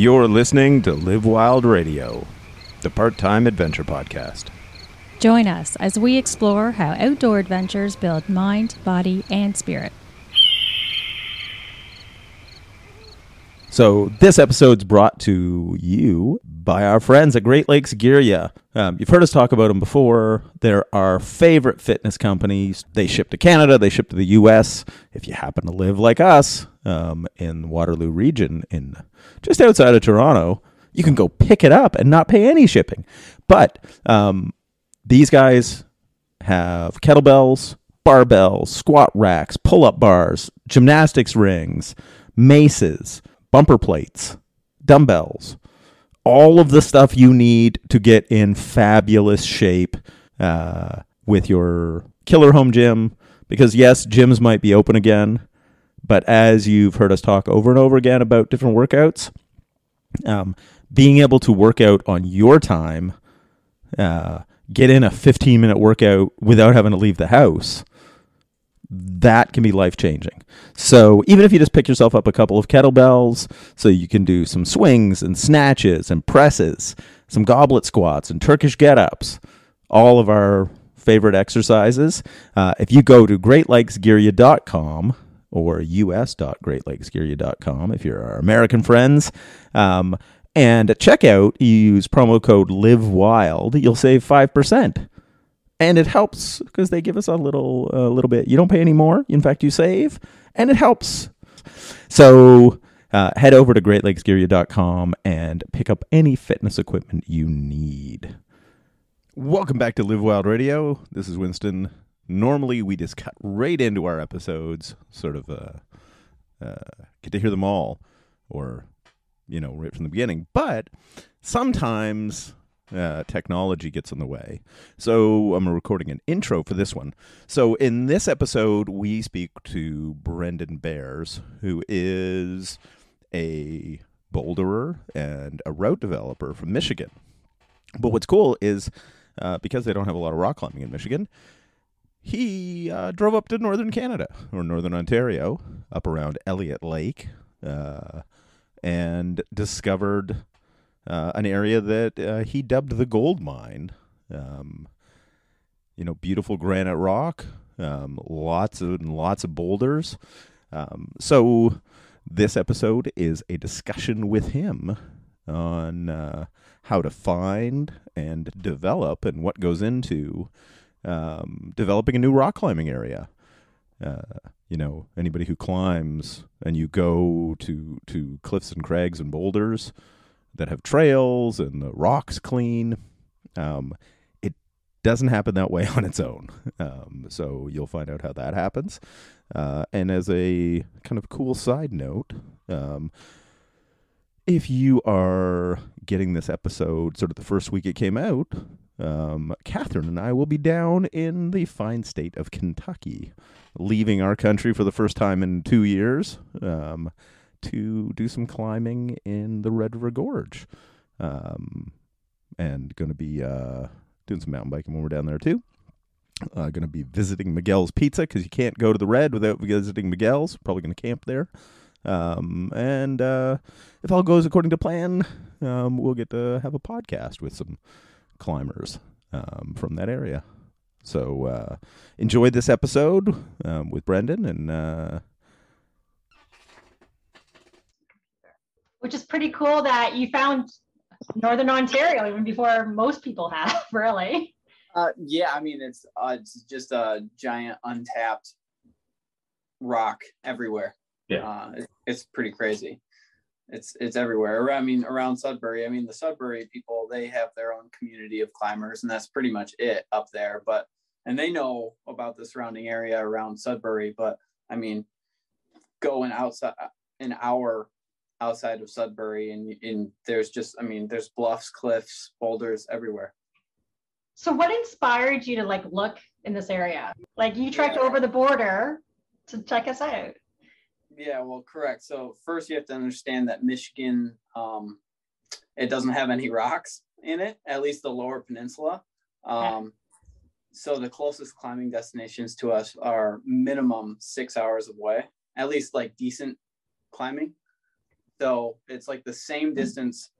You're listening to Live Wild Radio, the part time adventure podcast. Join us as we explore how outdoor adventures build mind, body, and spirit. So, this episode's brought to you by our friends at Great Lakes Gearya. Um, you've heard us talk about them before. They're our favorite fitness companies. They ship to Canada, they ship to the US. If you happen to live like us um, in Waterloo region, in just outside of Toronto, you can go pick it up and not pay any shipping. But um, these guys have kettlebells, barbells, squat racks, pull up bars, gymnastics rings, maces, bumper plates, dumbbells, all of the stuff you need to get in fabulous shape uh, with your killer home gym. Because, yes, gyms might be open again, but as you've heard us talk over and over again about different workouts, um, being able to work out on your time, uh, get in a 15 minute workout without having to leave the house, that can be life changing. So even if you just pick yourself up a couple of kettlebells, so you can do some swings and snatches and presses, some goblet squats and Turkish get ups, all of our favorite exercises. Uh, if you go to greatlakesgearya.com or us.greatlakesgearya.com if you're our American friends, um, and at checkout, you use promo code LIVEWILD, you'll save 5%. And it helps because they give us a little a little bit. You don't pay any more. In fact, you save, and it helps. So uh, head over to greatlakesgearya.com and pick up any fitness equipment you need. Welcome back to Live Wild Radio. This is Winston. Normally, we just cut right into our episodes, sort of uh, uh, get to hear them all, or you know, right from the beginning. But sometimes uh, technology gets in the way. So I'm recording an intro for this one. So in this episode, we speak to Brendan Bears, who is a boulderer and a route developer from Michigan. But what's cool is uh, because they don't have a lot of rock climbing in Michigan, he uh, drove up to northern Canada or northern Ontario, up around Elliott Lake, uh, and discovered uh, an area that uh, he dubbed the gold mine. Um, you know, beautiful granite rock, um, lots of lots of boulders. Um, so this episode is a discussion with him on uh, how to find and develop and what goes into um, developing a new rock climbing area. Uh, you know, anybody who climbs and you go to to cliffs and crags and boulders that have trails and the rocks clean. Um, it doesn't happen that way on its own. Um, so you'll find out how that happens. Uh, and as a kind of cool side note, um, if you are getting this episode sort of the first week it came out, um, Catherine and I will be down in the fine state of Kentucky, leaving our country for the first time in two years. Um, to do some climbing in the Red River Gorge. Um, and going to be uh, doing some mountain biking when we're down there too. Uh, going to be visiting Miguel's Pizza because you can't go to the Red without visiting Miguel's. Probably going to camp there. Um, and uh, if all goes according to plan, um, we'll get to have a podcast with some climbers um, from that area. So uh, enjoy this episode um, with Brendan and uh, which is pretty cool that you found Northern Ontario even before most people have, really. Uh, yeah, I mean it's uh, it's just a giant untapped rock everywhere. Yeah, uh, it's, it's pretty crazy. It's it's everywhere. I mean, around Sudbury. I mean, the Sudbury people they have their own community of climbers, and that's pretty much it up there. But and they know about the surrounding area around Sudbury. But I mean, going outside an hour outside of Sudbury, and and there's just I mean there's bluffs, cliffs, boulders everywhere. So what inspired you to like look in this area? Like you trekked yeah. over the border to check us out. Yeah, well, correct. So first you have to understand that Michigan, um, it doesn't have any rocks in it, at least the lower peninsula. Um, So the closest climbing destinations to us are minimum six hours away, at least like decent climbing. So it's like the same distance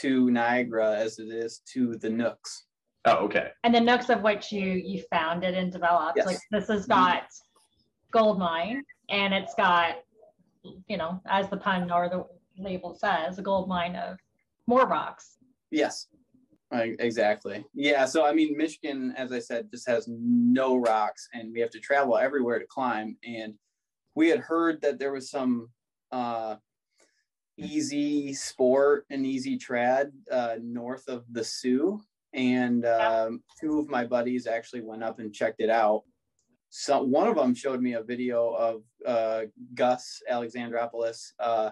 to Niagara as it is to the Nooks. Oh, okay. And the nooks of which you you founded and developed. Yes. Like this has got gold mine and it's got, you know, as the pun or the label says, a gold mine of more rocks. Yes, I- exactly. Yeah. So, I mean, Michigan, as I said, just has no rocks and we have to travel everywhere to climb. And we had heard that there was some uh, easy sport and easy trad uh, north of the Soo. And um, two of my buddies actually went up and checked it out. So one of them showed me a video of uh, Gus Alexandropoulos uh,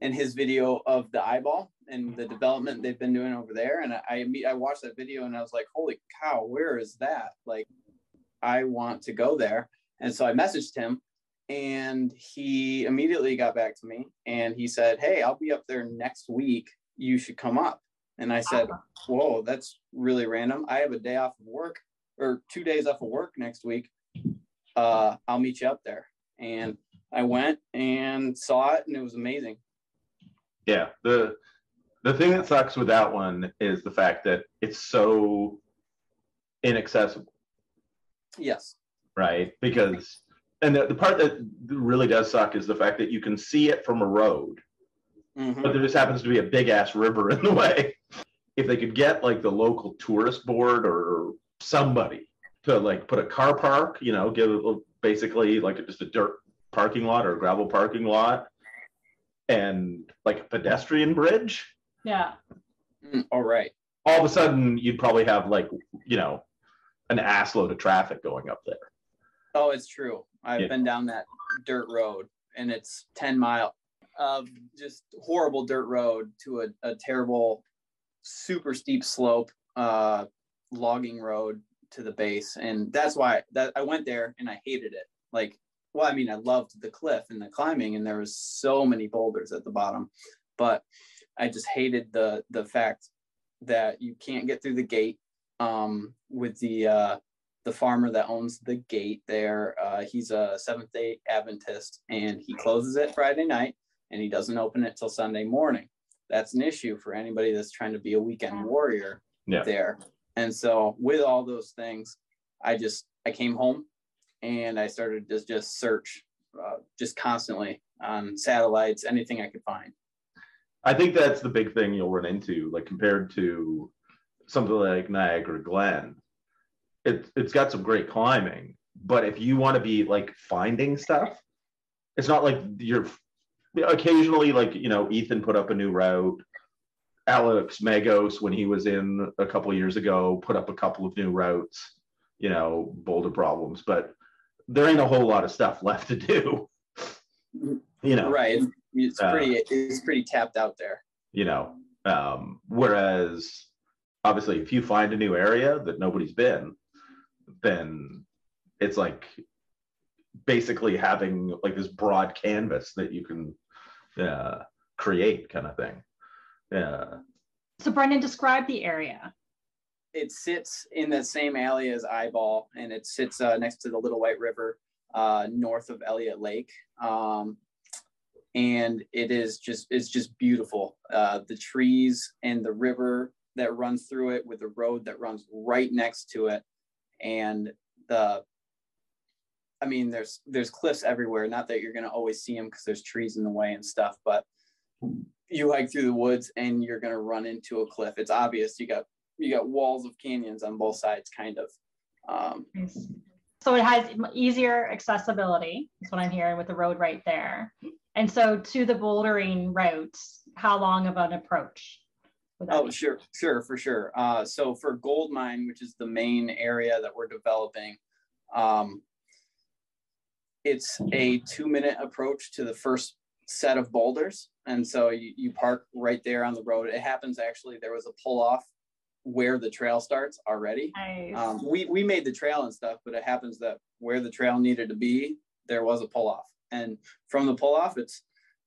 and his video of the eyeball and the development they've been doing over there. And I I, I watched that video and I was like, holy cow, where is that? Like, I want to go there. And so I messaged him and he immediately got back to me and he said, Hey, I'll be up there next week. You should come up. And I said, Whoa, that's really random. I have a day off of work or two days off of work next week. Uh, I'll meet you up there. And I went and saw it and it was amazing. Yeah. The the thing that sucks with that one is the fact that it's so inaccessible, Yes. right? Because and the, the part that really does suck is the fact that you can see it from a road, Mhm. but there just happens to be a big ass river in the way. If they could get like the local tourist board or somebody to like put a car park, you know, give a- basically like just a dirt parking lot or a gravel parking lot and like a pedestrian bridge, Yeah. Mm, All right. all of a sudden you'd probably have like, you know, an ass load of traffic going up there. Oh, it's true. I've Yeah. been down that dirt road and it's 10 mile of just horrible dirt road to a, a terrible, super steep slope, uh, logging road to the base. And that's why that I went there and I hated it. Like, well, I mean, I loved the cliff and the climbing and there was so many boulders at the bottom, but I just hated the, the fact that you can't get through the gate, um, with the, uh, the farmer that owns the gate there. Uh, he's a Seventh Day Adventist, and he closes it Friday night, and he doesn't open it till Sunday morning. That's an issue for anybody that's trying to be a weekend warrior Yeah. there. And so, with all those things, I just I came home, and I started to just search, uh, just constantly on satellites, anything I could find. I think that's the big thing you'll run into, like compared to something like Niagara Glen. It, it's got some great climbing, but if you want to be like finding stuff, it's not like you're occasionally like, you know, Ethan put up a new route. Alex Megos, when he was in a couple years ago, put up a couple of new routes, you know, boulder problems, but there ain't a whole lot of stuff left to do. You know, Right? It's, Uh, pretty it's pretty tapped out there. you know um, whereas obviously if you find a new area that nobody's been then it's like basically having like this broad canvas that you can uh, create kind of thing yeah So Brendan, describe the area. it sits in the same alley as Eyeball, and it sits uh, next to the Little White River, uh, north of Elliott Lake. Um, and it is just it's just beautiful. Uh, the trees and the river that runs through it, with the road that runs right next to it, and the I mean, there's there's cliffs everywhere. Not that you're gonna always see them because there's trees in the way and stuff, but you hike through the woods and you're gonna run into a cliff. It's obvious. You got you got walls of canyons on both sides, kind of. Um, So it has easier accessibility, is what I'm hearing with the road right there. And so to the bouldering routes, how long of an approach? Oh, sure, sure, for sure. Uh, so for Gold Mine, which is the main area that we're developing, um, it's a two-minute approach to the first set of boulders, and so you, you park right there on the road. It happens actually. There was a pull-off where the trail starts already. Nice. Um, we we made the trail and stuff, but it happens that where the trail needed to be, there was a pull off, and from the pull off, it's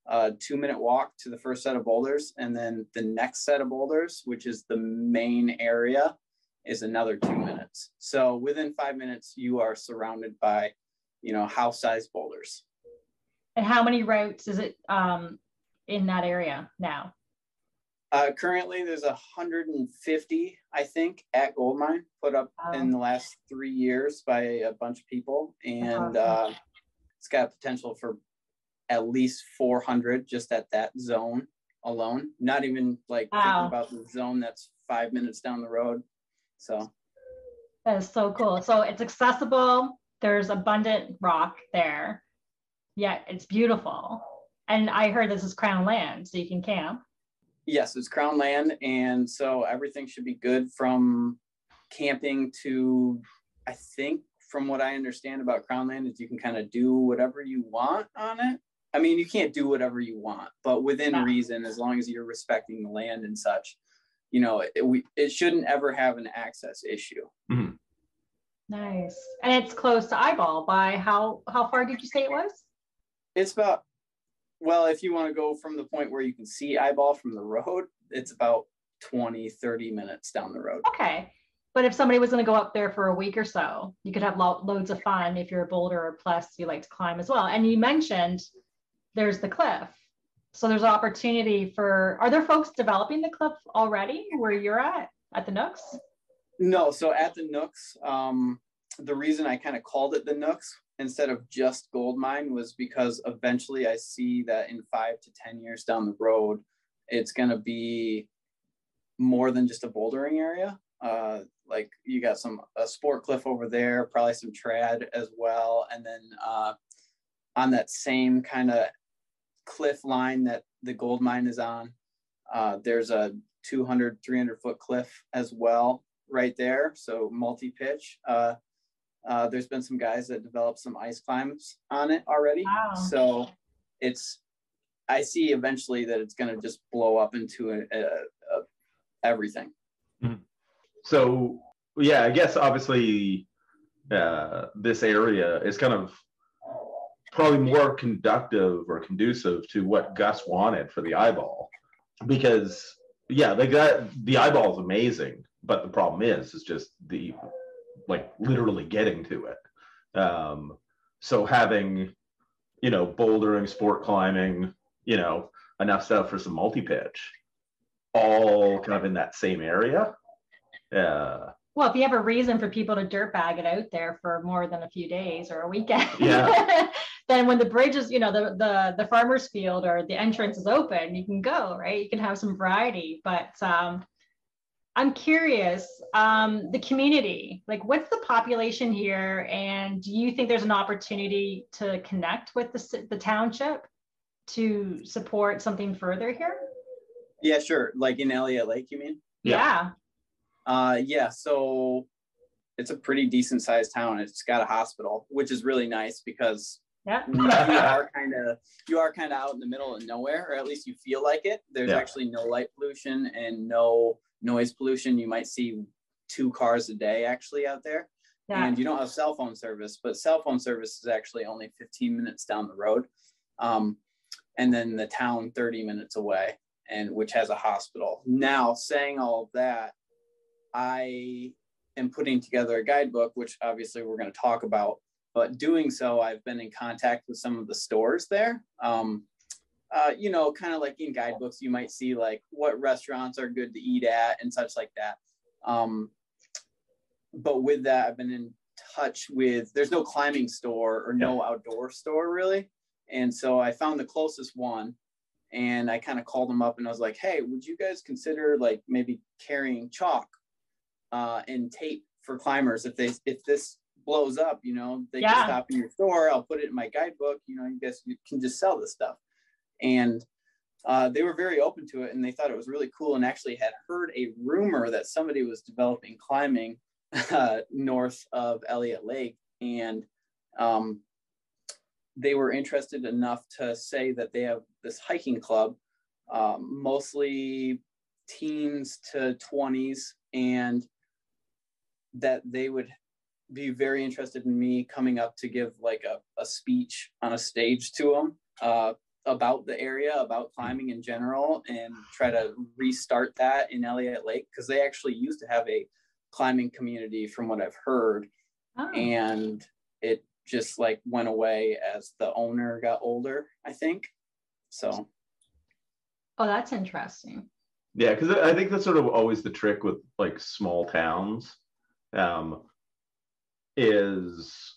a two minute walk to the first set of boulders, and then the next set of boulders, which is the main area, is another two minutes. So within five minutes, you are surrounded by, you know, house sized boulders. And how many routes is it? Um, in that area now? Uh, currently, there's 150, I think, at Goldmine put up Wow. in the last three years by a bunch of people, and uh, it's got potential for at least 400 just at that zone alone. Not even like Wow. thinking about the zone that's five minutes down the road. So That is so cool. So it's accessible. There's abundant rock there. Yeah, it's beautiful. And I heard this is crown land, so you can camp. yes, it's crown land, and so everything should be good from camping to. I think, from what I understand about crown land, is you can kind of do whatever you want on it. I mean, you can't do whatever you want, but within Yeah. reason, as long as you're respecting the land and such, you know, it, we, it shouldn't ever have an access issue. Mm-hmm. Nice. And it's close to eyeball by how how far did you say it was? It's about, well, if you want to go from the point where you can see eyeball from the road, it's about 20, 30 minutes down the road. Okay. But if somebody was going to go up there for a week or so, you could have lo- loads of fun if you're a boulder plus you like to climb as well. And you mentioned there's the cliff. So there's opportunity for are there folks developing the cliff already where you're at at the Nooks? No, so at the Nooks, um, the reason I kind of called it the Nooks instead of just gold mine was because eventually I see that in five to 10 years down the road, it's going to be more than just a bouldering area. Uh, like you got some a sport cliff over there, probably some trad as well. And then uh, on that same kind of cliff line that the gold mine is on, uh, there's a 200, 300 foot cliff as well right there. So multi pitch. Uh, uh, there's been some guys that developed some ice climbs on it already. Wow. So it's, I see eventually that it's going to just blow up into a, a, a everything. So yeah, I guess obviously uh, this area is kind of probably more conductive or conducive to what Gus wanted for the eyeball, because yeah, they got the eyeball is amazing, but the problem is is just the like literally getting to it. Um, so having you know bouldering, sport climbing, you know enough stuff for some multi pitch, all kind of in that same area. Uh, Well, if you have a reason for people to dirt bag it out there for more than a few days or a weekend, Yeah. then when the bridge is, you know, the, the the farmer's field or the entrance is open, you can go, right? You can have some variety. But um, I'm curious, um, the community, like what's the population here? And do you think there's an opportunity to connect with the, the township to support something further here? Yeah, sure. Like in Elliott Lake, you mean? Yeah. yeah. Uh, yeah. So it's a pretty decent sized town. It's got a hospital, which is really nice because Yeah. you are kind of you are kind of out in the middle of nowhere, or at least you feel like it. There's Yeah. actually no light pollution and no noise pollution. You might see two cars a day actually out there, Yeah. and you don't have cell phone service. But cell phone service is actually only 15 minutes down the road, um, and then the town 30 minutes away, and which has a hospital. Now, saying all of that, I am putting together a guidebook, which obviously we're going to talk about but doing so, I've been in contact with some of the stores there. Um, uh, you know, kind of like in guidebooks, you might see like what restaurants are good to eat at and such like that. Um, but with that, I've been in touch with. There's no climbing store or no outdoor store really, and so I found the closest one, and I kind of called them up and I was like, "Hey, would you guys consider like maybe carrying chalk uh, and tape for climbers if they if this blows up, you know, they Yeah. can stop in your store. I'll put it in my guidebook. You know, you guys you can just sell this stuff. And uh, they were very open to it and they thought it was really cool and actually had heard a rumor that somebody was developing climbing uh, north of Elliott Lake. And um, they were interested enough to say that they have this hiking club, um, mostly teens to 20s, and that they would be very interested in me coming up to give like a, a speech on a stage to them uh, about the area, about climbing in general, and try to restart that in Elliott Lake because they actually used to have a climbing community, from what I've heard, Oh. and it just like went away as the owner got older. I think so. Oh, that's interesting. Yeah, because I think that's sort of always the trick with like small towns, um, is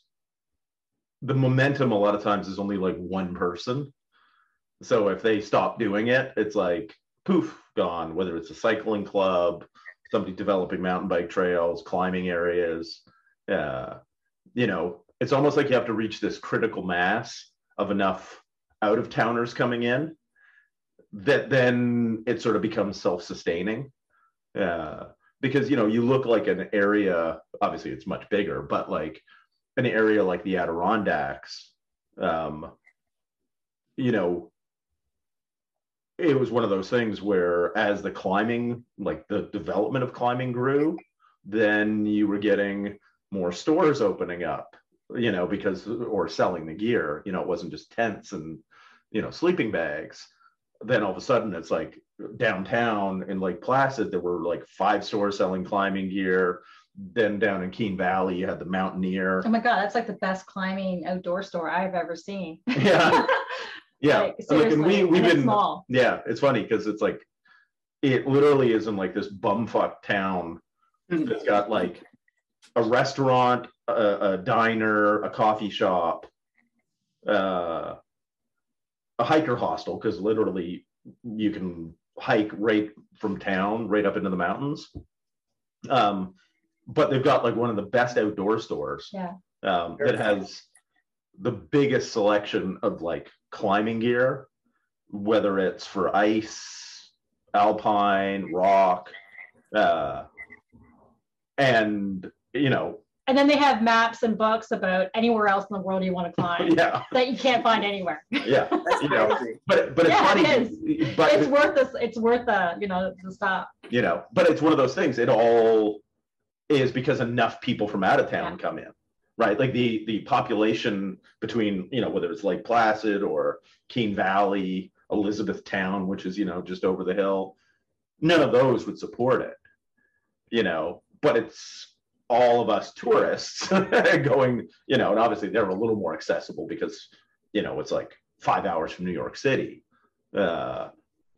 the momentum a lot of times is only like one person. So if they stop doing it, it's like poof, gone. Whether it's a cycling club, somebody developing mountain bike trails, climbing areas, uh, you know, it's almost like you have to reach this critical mass of enough out of towners coming in that then it sort of becomes self-sustaining uh, because you know you look like an area obviously it's much bigger but like an area like the adirondacks um, you know it was one of those things where as the climbing like the development of climbing grew then you were getting more stores opening up you know because or selling the gear you know it wasn't just tents and you know sleeping bags. Then all of a sudden it's like downtown in Lake Placid, there were like five stores selling climbing gear. Then down in Keene Valley, you had the Mountaineer. Oh my god, that's like the best climbing outdoor store I've ever seen. Yeah. Yeah. Like, And, like, and seriously, we, we've and it's been, small. yeah, it's funny because it's like, it literally is in like this bumfuck town that's got like a restaurant, a, a diner, a coffee shop, uh, a hiker hostel, because literally you can hike right from town right up into the mountains. Um, but they've got like one of the best outdoor stores Yeah. um, that has the biggest selection of like climbing gear, whether it's for ice, alpine, rock, uh, and you know, And then they have maps and books about anywhere else in the world you want to climb yeah, that you can't find anywhere. yeah, you know, but but it's Yeah, funny, it but it's worth this. It's worth the you know the stop. you know, but it's one of those things. It all is because enough people from out of town come in, right? Like the the population between you know whether it's Lake Placid or Keene Valley, Elizabethtown, which is you know just over the hill, none of those would support it, you know. But it's all of us tourists going, you know, and obviously they're a little more accessible because you know it's like five hours from New York City, uh,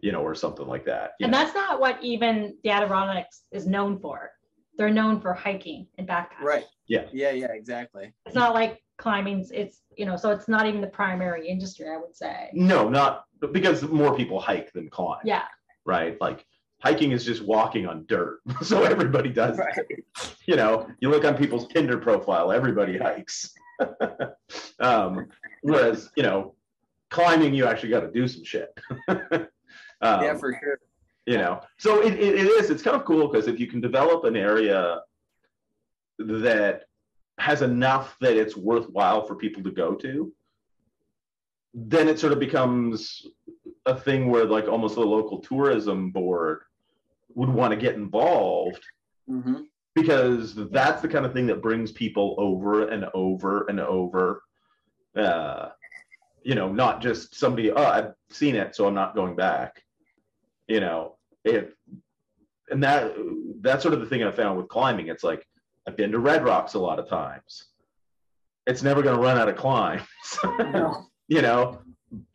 you know, or something like that. you And know. that's not what even the Adirondacks is known for. They're known for hiking and backpacking. Right. Yeah. Yeah, yeah, exactly. It's not like climbing. It's you know, so it's not even the primary industry. I would say. No, not because more people hike than climb. Yeah. Right. Like hiking is just walking on dirt. so everybody does. Right. You know, you look on people's Tinder profile, everybody hikes. um, whereas, you know, climbing, you actually got to do some shit. um, yeah, for sure. you know, so it, it, it is, it's kind of cool because if you can develop an area that has enough that it's worthwhile for people to go to, then it sort of becomes a thing where like almost the local tourism board would want to get involved hmm because that's the kind of thing that brings people over and over and over. Uh you know not just somebody oh i've seen it so i'm not going back. You know if and that that's sort of the thing i found with climbing. It's like i've been to red rocks a lot of times. It's never going to run out of climbs. No. you know,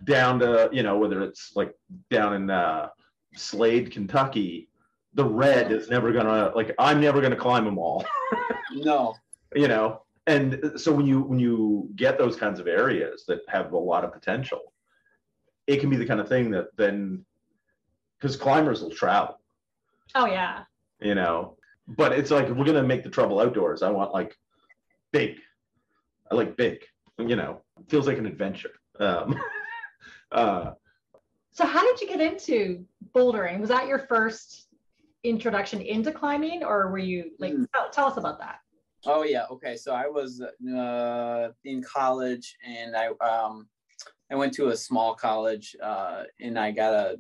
down to, you know, whether it's like down in uh, Slade, Kentucky, the red is never gonna like I'm never gonna climb them all, No. you know. And so when you when you get those kinds of areas that have a lot of potential, it can be the kind of thing that then because climbers will travel, Oh yeah. you know. But it's like if we're gonna make the trouble outdoors, I want like big. I like big, you know. Feels like an adventure. Um, uh, So how did you get into bouldering? Was that your first introduction into climbing, or were you like? Hmm. Tell, tell us about that. Oh yeah. Okay. So I was uh, in college, and I um, I went to a small college, uh, and I got a,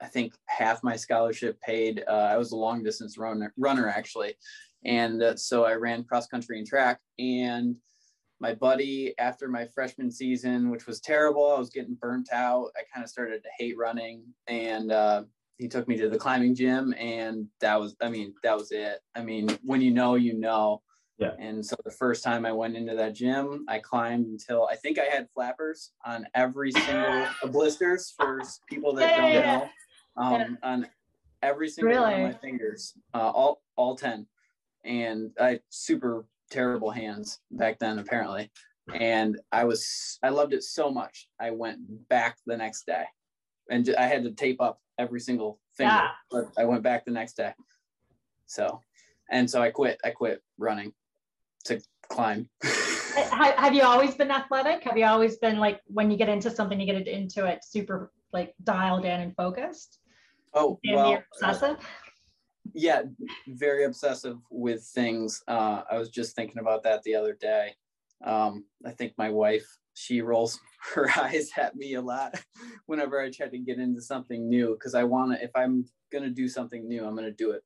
I think half my scholarship paid. Uh, I was a long distance runner, runner actually, and uh, so I ran cross country and track. And my buddy, after my freshman season, which was terrible, I was getting burnt out. I kind of started to hate running, and uh, he took me to the climbing gym and that was i mean that was it i mean when you know you know Yeah. And so the first time I went into that gym, I climbed until I think I had flappers on every single blisters for people that Yeah, don't yeah, know. Um, on every single one of my fingers, uh, all all ten, and I had super terrible hands back then apparently. And I was I loved it so much. I went back the next day, and I had to tape up every single finger. Yeah. But I went back the next day. So, and so I quit. I quit running to climb. Have you always been athletic? Have you always been like when you get into something, you get into it super like dialed in and focused? oh And well, you're obsessive? yeah very obsessive with things uh i was just thinking about that the other day um i think my wife she rolls her eyes at me a lot whenever i try to get into something new because i want to if i'm gonna do something new i'm gonna do it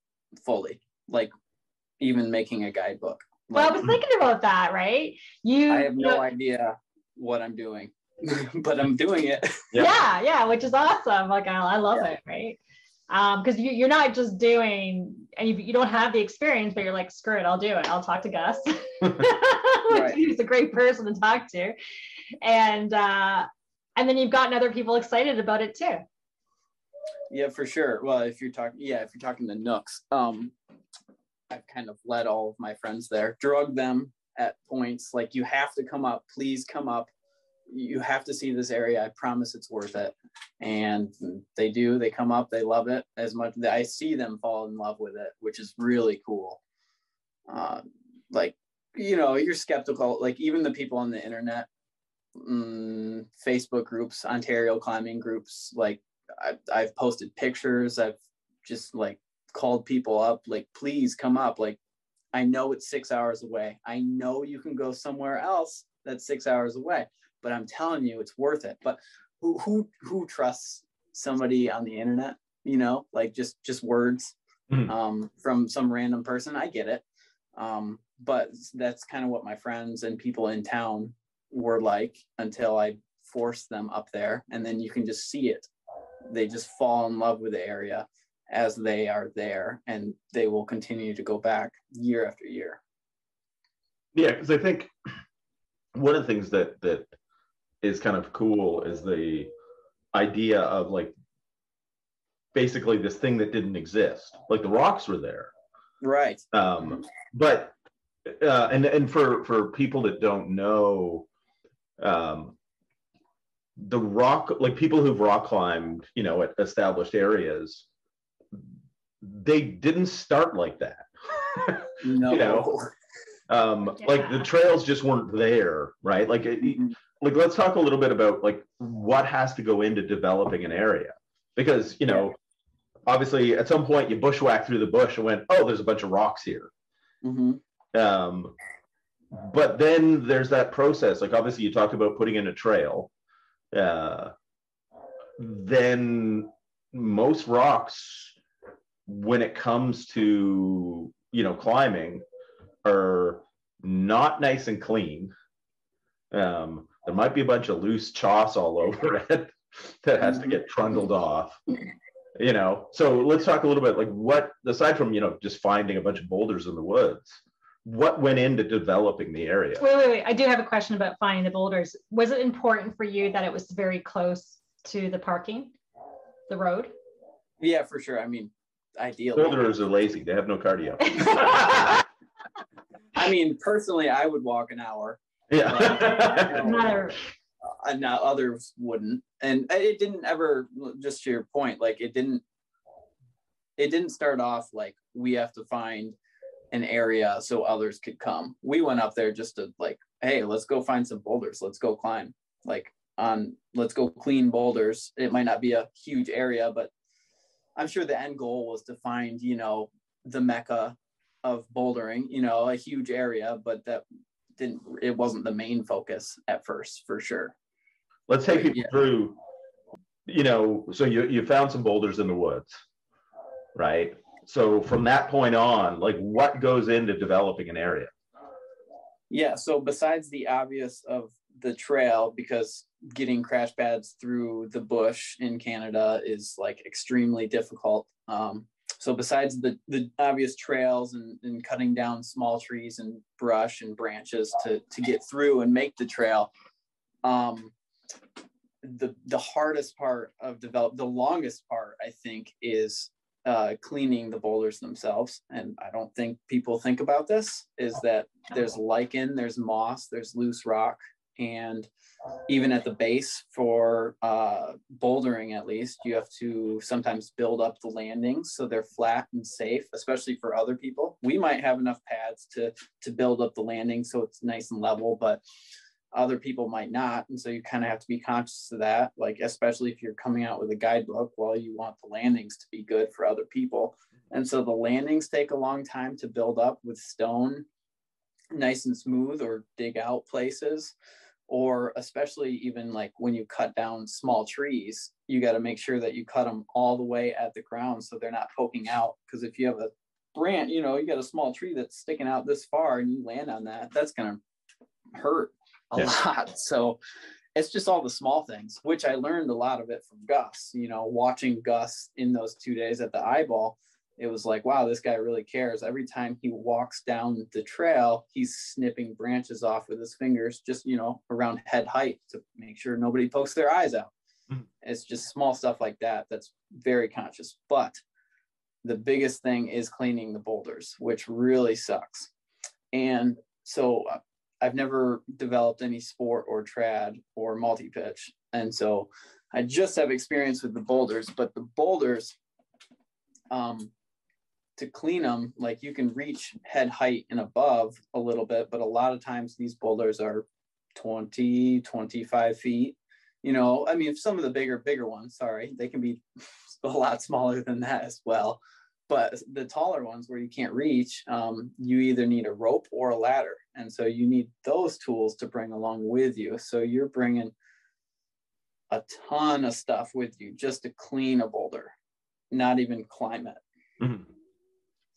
fully like even making a guidebook Well, I was thinking about that, right? You, i have no you- idea what i'm doing but i'm doing it Yeah. yeah, yeah, which is awesome. Like I, I love it, right? Um, because you, you're not just doing, and you, you don't have the experience, but you're like, screw it, I'll do it. I'll talk to Gus. Right. He's a great person to talk to, and uh, and then you've gotten other people excited about it too. Yeah, for sure. Well, if you're talking, yeah, if you're talking to Nooks, um, I've kind of led all of my friends there, drug them at points like you have to come up, please come up. You have to see this area. I promise it's worth it. And they do. They come up. They love it as much. I see them fall in love with it, which is really cool. Uh, like you know, you're skeptical. Like even the people on the internet, mm, Facebook groups, Ontario climbing groups, like I've, I've posted pictures. I've just like called people up, like, please come up. Like, I know it's six hours away. I know you can go somewhere else that's six hours away, but I'm telling you, it's worth it. But who who who trusts somebody on the internet? You know, like just just words Mhm. um, from some random person. I get it, um, but that's kind of what my friends and people in town were like until I forced them up there, and then you can just see it. They just fall in love with the area as they are there, and they will continue to go back year after year. Yeah, because I think one of the things that that is kind of cool is the idea of like basically this thing that didn't exist. Like the rocks were there, Right. um, but uh, and and for for people that don't know, um, the rock like people who've rock climbed, you know, at established areas, they didn't start like that. No. You know, um like the trails just weren't there right like it, Mhm. like let's talk a little bit about like what has to go into developing an area because you know obviously at some point you bushwhack through the bush and went oh there's a bunch of rocks here Mhm. um but then there's that process like obviously you talked about putting in a trail uh then most rocks when it comes to you know climbing are not nice and clean. Um there might be a bunch of loose choss all over it that has to get trundled off you know? So let's talk a little bit like what aside from you know just finding a bunch of boulders in the woods what went into developing the area Wait, wait, wait. I do have a question about finding the boulders. Was it important for you that it was very close to the parking, the road? Yeah, for sure. I mean, ideally. boulders are lazy they have no cardio I mean, personally, I would walk an hour. yeah Another, uh, now others wouldn't and it didn't ever just to your point like it didn't it didn't start off like we have to find an area so others could come. We went up there just to like hey let's go find some boulders. Let's go climb. Like on let's go clean boulders. It might not be a huge area but i'm sure the end goal was to find you know the mecca of bouldering you know a huge area but that didn't it wasn't the main focus at first for sure. Let's take people Yeah. through you know so you you found some boulders in the woods right so from that point on like what goes into developing an area Yeah. So besides the obvious of the trail, because getting crash pads through the bush in Canada is like extremely difficult. Um, so besides the the obvious trails and, and cutting down small trees and brush and branches to to get through and make the trail um the the hardest part of develop the longest part i think is uh, cleaning the boulders themselves and i don't think people think about this is that there's lichen there's moss there's loose rock and even at the base for uh, bouldering at least you have to sometimes build up the landings so they're flat and safe especially for other people. We might have enough pads to to build up the landing so it's nice and level but other people might not and so you kind of have to be conscious of that like especially if you're coming out with a guidebook well you want the landings to be good for other people. Mm-hmm. And so the landings take a long time to build up with stone nice and smooth or dig out places or especially even like when you cut down small trees you got to make sure that you cut them all the way at the ground so they're not poking out because if you have a branch you know you got a small tree that's sticking out this far and you land on that that's going to hurt a Yeah. lot so it's just all the small things which i learned a lot of it from gus you know watching gus in those two days at the eyeball it was like, wow, this guy really cares. Every time he walks down the trail, he's snipping branches off with his fingers, just, you know, around head height to make sure nobody pokes their eyes out. Mhm. It's just small stuff like that that's very conscious. But the biggest thing is cleaning the boulders, which really sucks. And so uh, I've never developed any sport or trad or multi pitch. And so I just have experience with the boulders, but the boulders, um, to clean them, like you can reach head height and above a little bit, but a lot of times these boulders are 20, 25 feet. You know, I mean, some of the bigger, bigger ones, sorry, they can be a lot smaller than that as well. But the taller ones where you can't reach, um, you either need a rope or a ladder. And so you need those tools to bring along with you. So you're bringing a ton of stuff with you just to clean a boulder, not even climb it. Mhm.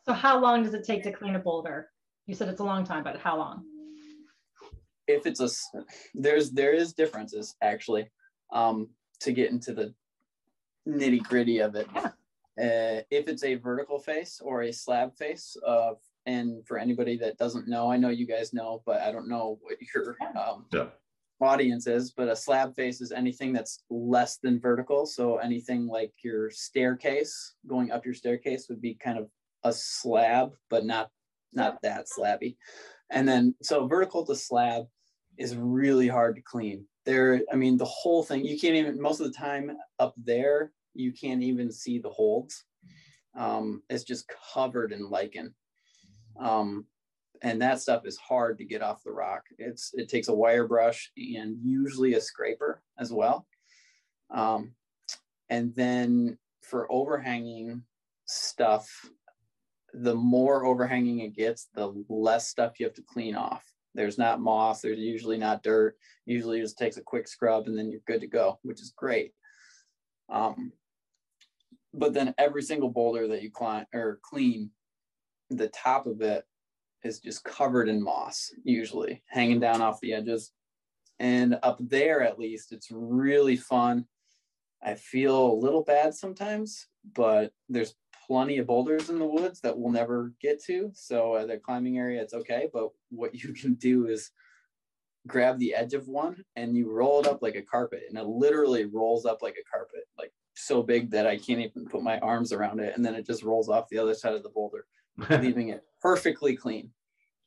So how long does it take to clean a boulder? You said it's a long time, but how long? if it's a, there's there is differences actually um to get into the nitty gritty of it Yeah. uh, if it's a vertical face or a slab face uh and for anybody that doesn't know i know you guys know but i don't know what your um Yeah. audience is but a slab face is anything that's less than vertical. So anything like your staircase going up your staircase would be kind of a slab but not not that slabby. And then so vertical to slab is really hard to clean. There i mean the whole thing you can't even most of the time up there you can't even see the holds. Um, it's just covered in lichen um, and that stuff is hard to get off the rock it's it takes a wire brush and usually a scraper as well um, and then for overhanging stuff the more overhanging it gets, the less stuff you have to clean off. There's not moss, there's usually not dirt. Usually just takes a quick scrub and then you're good to go, which is great. Um, but then every single boulder that you climb or clean, the top of it is just covered in moss, usually hanging down off the edges. And up there, at least, it's really fun. I feel a little bad sometimes, but there's plenty of boulders in the woods that we'll never get to. So at the climbing area, it's okay. But what you can do is grab the edge of one and you roll it up like a carpet, and it literally rolls up like a carpet, like so big that I can't even put my arms around it, and then it just rolls off the other side of the boulder, leaving it perfectly clean.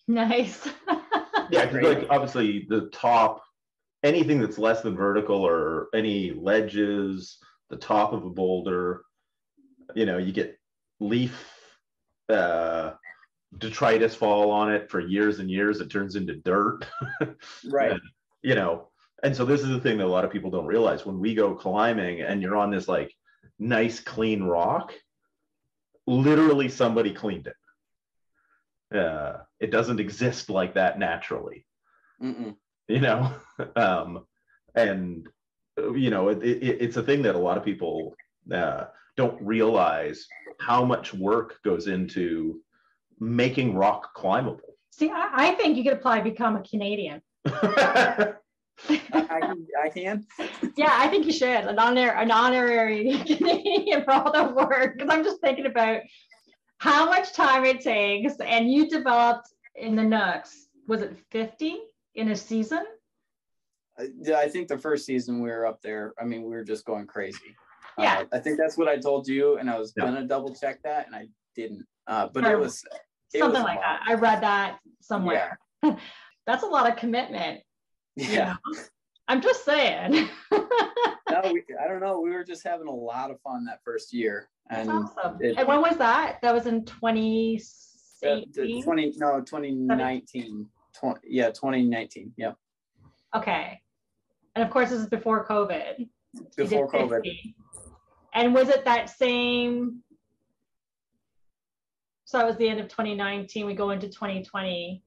Nice. yeah, 'cause, like obviously the top, anything that's less than vertical or any ledges, the top of a boulder, you know, you get leaf uh, detritus fall on it for years and years. It turns into dirt. Right. you know and so this is the thing that a lot of people don't realize when we go climbing and you're on this like nice clean rock literally somebody cleaned it uh, it doesn't exist like that naturally Mm-mm. you know um, and you know it, it, it's a thing that a lot of people uh, don't realize how much work goes into making rock climbable See, I, I think you could apply become a Canadian. I, I can. I can. Yeah, I think you should an honor an honorary Canadian for all the work because I'm just thinking about how much time it takes, and you developed in the Nooks. Was it 50 in a season? Yeah, I think the first season we were up there. I mean, we were just going crazy. Yeah. Uh, I think that's what I told you, and I was Yeah. gonna double check that, and I didn't. Uh, but Or it was it Something was like that. I read that somewhere. That's a lot of commitment. You Yeah. know? I'm just saying. no, we, I don't know. We were just having a lot of fun that first year, and awesome. it- and when was that? That was in uh, 2018. 20 no 2019 20, yeah 2019 yeah Okay. And of course, this is before COVID. Before covid And was it that same? So that was the end of 2019. We go into 2020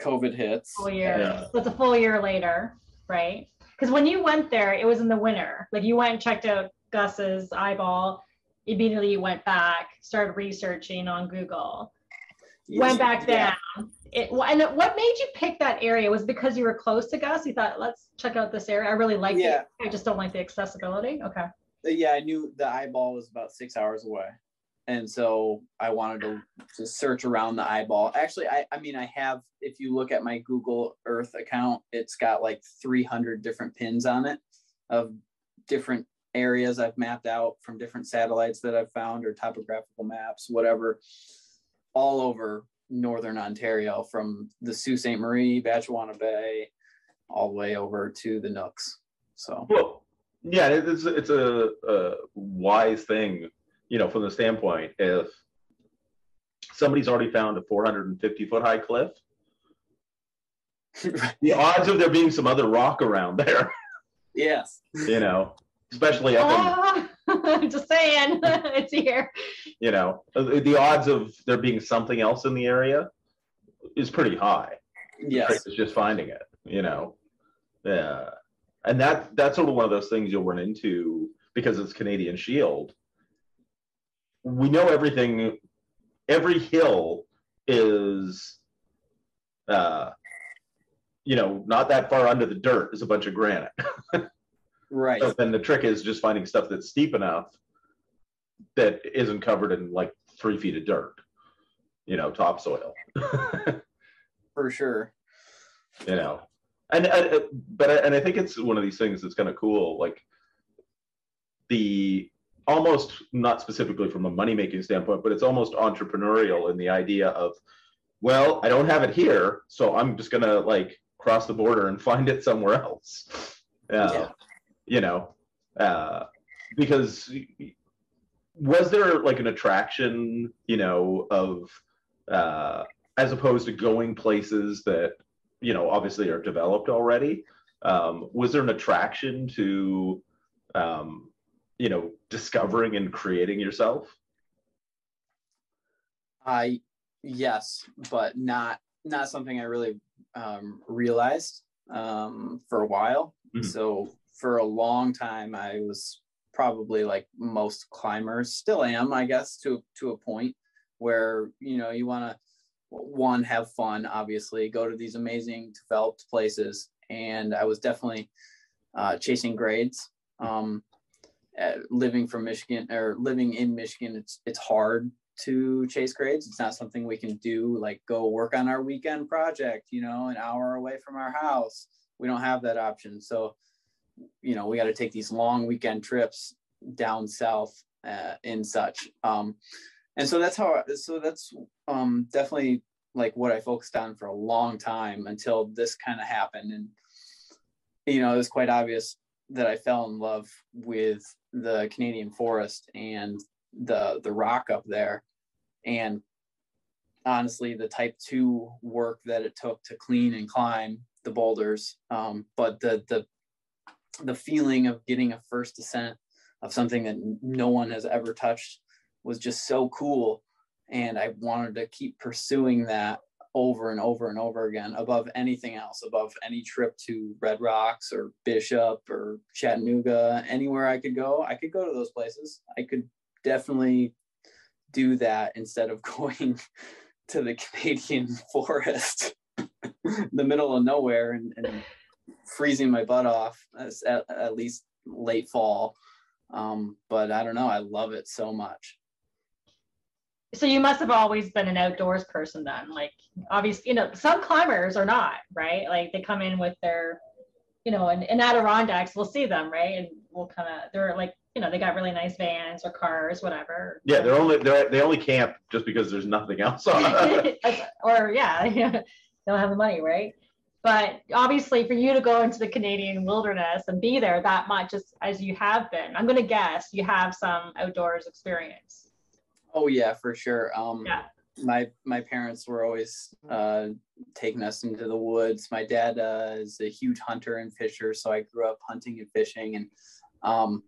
covid hits full year. Yeah. So it's a full year later, right? Because when you went there, it was in the winter. Like you went and checked out Gus's eyeball. Immediately you went back, started researching on Google, went back Yeah. down. It, and what made you pick that area was because you were close to Gus. You thought, let's check out this area. I really like Yeah. it. I just don't like the accessibility. Okay. Uh, yeah i knew the eyeball was about six hours away and so i wanted to, search around the eyeball. Actually I, I mean i have if you look at my google earth account it's got like 300 different pins on it of different areas i've mapped out from different satellites that i've found or topographical maps whatever all over northern ontario from the sault ste. Marie batchawana bay all the way over to the nooks. So. Well, yeah, it's it's a, a wise thing, you know, from the standpoint if somebody's already found a 450 foot high cliff, the odds of there being some other rock around there, yes you know, especially up in, Ah, just saying, it's here. you know, the the odds of there being something else in the area is pretty high. yes It's just finding it, you know. Yeah. And that that's sort of one of those things you'll run into because it's Canadian Shield. We know everything every hill is uh you know, not that far under the dirt is a bunch of granite. right So then the trick is just finding stuff that's steep enough that isn't covered in like three feet of dirt, you know, topsoil. for sure. you know and, and but I, and i think it's one of these things that's kind of cool like the almost not specifically from a money making standpoint but it's almost entrepreneurial in the idea of well i don't have it here so i'm just gonna like cross the border and find it somewhere else uh, Yeah. you know uh, because was there like an attraction you know of uh, as opposed to going places that you know obviously are developed already um, was there an attraction to um, you know discovering and creating yourself I yes, but not not something I really um, realized um, for a while. Mhm. So for a long time, I was probably like most climbers, still am, I guess, to to a point where you know you want to one have fun, obviously, go to these amazing developed places, and I was definitely uh, chasing grades. Um, uh, living from Michigan or living in Michigan, it's it's hard to chase grades. It's not something we can do like go work on our weekend project, you know, an hour away from our house. We don't have that option. So, you know, we got to take these long weekend trips down south uh, and such. Um, and so that's how, so that's um, definitely like what I focused on for a long time until this kind of happened. And, you know, it was quite obvious that I fell in love with the Canadian forest and the the rock up there. And honestly the type 2 work that it took to clean and climb the boulders um, but the the the feeling of getting a first descent of something that no one has ever touched was just so cool. And i wanted to keep pursuing that over and over and over again above anything else above any trip to red rocks or bishop or chattanooga anywhere i could go i could go to those places i could definitely do that instead of going to the Canadian forest, the middle of nowhere, and, and freezing my butt off at, at least late fall. Um, but I don't know. I love it so much. So you must have always been an outdoors person then. Like obviously, you know, some climbers are not, right? Like they come in with their, you know, in, in Adirondacks, we'll see them, right? And we'll kind of, they're like, you know, they got really nice vans or cars, whatever. Yeah, they're only they're they only camp just because there's nothing else on. or yeah, they don't have the money, right? But obviously, for you to go into the Canadian wilderness and be there that much as, as you have been, I'm going to guess you have some outdoors experience. Oh yeah, for sure. Um, yeah. My my parents were always uh, taking us into the woods. My dad uh, is a huge hunter and fisher, so I grew up hunting and fishing. And um,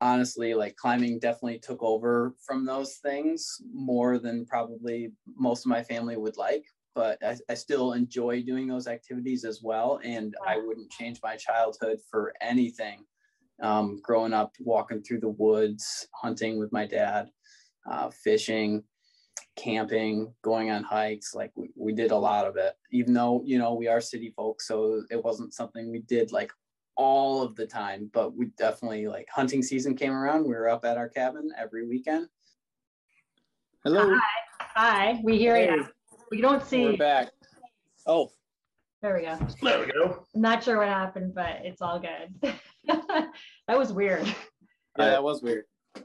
honestly, like climbing definitely took over from those things more than probably most of my family would like but I, I, still enjoy doing those activities as well. And I wouldn't change my childhood for anything. Um, growing up, walking through the woods, hunting with my dad, uh, fishing, camping, going on hikes, like we, we did a lot of it, even though, you know, we are city folks. So it wasn't something we did like all of the time, but we definitely like hunting season came around. We were up at our cabin every weekend. Hello. Hi. Hi. We hear hey. you. We don't see. We're back. Oh. There we go. There we go. I'm not sure what happened, but it's all good. that was weird. Yeah, that was weird.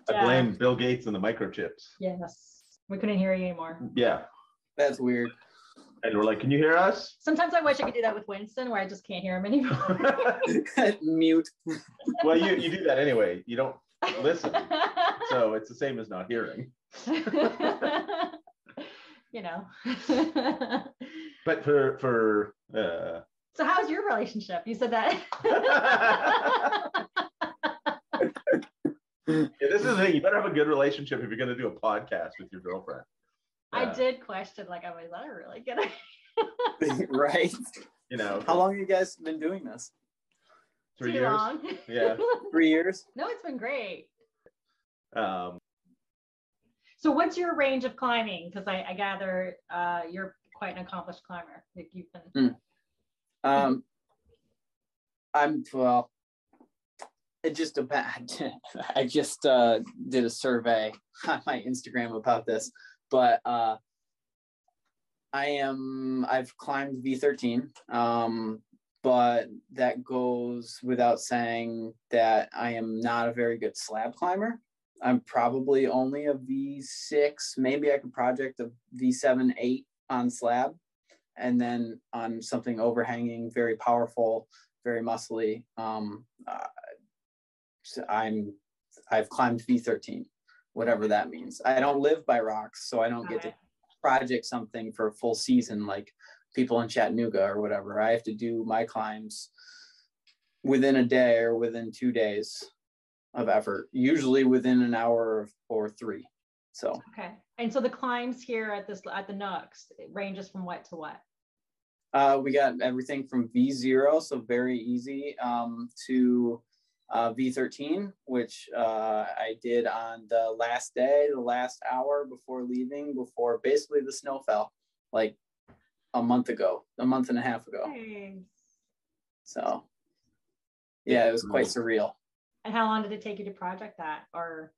I yeah. blame Bill Gates and the microchips. Yes. We couldn't hear you anymore. Yeah. That's weird. And we're like, can you hear us? Sometimes I wish I could do that with Winston where I just can't hear him anymore. Mute. well, you, you do that anyway. You don't listen. so it's the same as not hearing you know. but for for uh so how's your relationship? You said that. Yeah, this is the thing. You better have a good relationship if you're going to do a podcast with your girlfriend. I did question, like, I was that a really good idea? right. You know, how long have you guys been doing this? Three Too years. Long. Yeah. Three years. No, it's been great. Um, so what's your range of climbing? Because I, I, gather uh, you're quite an accomplished climber. Like you've been. Mm. Um, I'm well. It just depends. I just uh, did a survey on my Instagram about this, but uh, I am. I've climbed V13. Um, but that goes without saying that I am not a very good slab climber. I'm probably only a V6. Maybe I could project a V7, 8 on slab, and then on something overhanging, very powerful, very muscly. Um, uh, so I'm I've climbed V13, whatever that means. I don't live by rocks, so I don't get to project something for a full season like people in Chattanooga or whatever. I have to do my climbs within a day or within two days of effort, usually within an hour or three. So okay, and so the climbs here at this at the Nooks ranges from what to what? Uh, we got everything from V zero, so very easy, um, to uh, V13, which uh, I did on the last day, the last hour before leaving, before basically the snow fell, like a month ago, a month and a half ago. Nice. So, yeah, it was quite surreal. And how long did it take you to project that? Or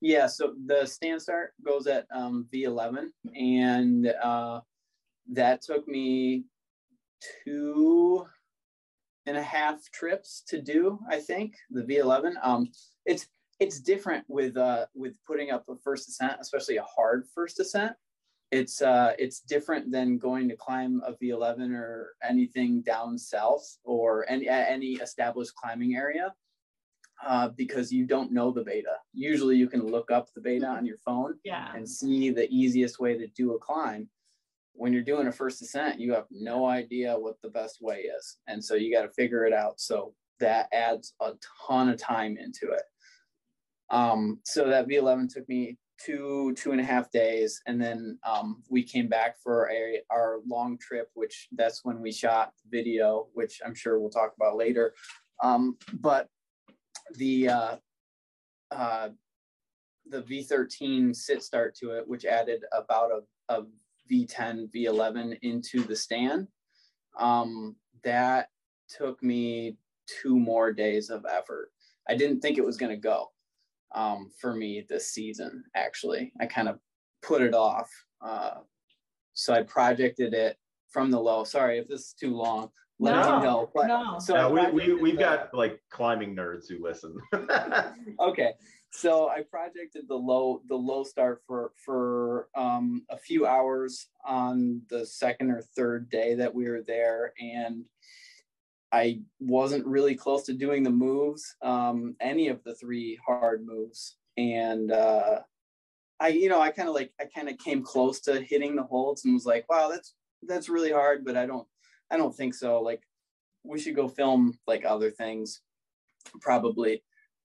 yeah, so the stand start goes at um, V11, and uh, that took me two and a half trips to do. I think the V11. Um, it's it's different with uh, with putting up a first ascent, especially a hard first ascent. It's uh, it's different than going to climb a V11 or anything down south or any any established climbing area uh, because you don't know the beta. Usually you can look up the beta on your phone yeah. and see the easiest way to do a climb. When you're doing a first ascent, you have no idea what the best way is. And so you got to figure it out. So that adds a ton of time into it. Um, so that V11 took me two, two and a half days. And then um, we came back for a, our long trip, which that's when we shot video, which I'm sure we'll talk about later. Um, but the uh, uh, the V13 sit start to it, which added about a, a V10, V11 into the stand. Um, that took me two more days of effort. I didn't think it was going to go um, for me this season. Actually, I kind of put it off. Uh, so I projected it from the low. Sorry if this is too long. Let No, me know. But, no. So yeah, I we, we, we've the- got like climbing nerds who listen. okay so i projected the low the low start for for um, a few hours on the second or third day that we were there and i wasn't really close to doing the moves um, any of the three hard moves and uh, i you know i kind of like i kind of came close to hitting the holds and was like wow that's that's really hard but i don't i don't think so like we should go film like other things probably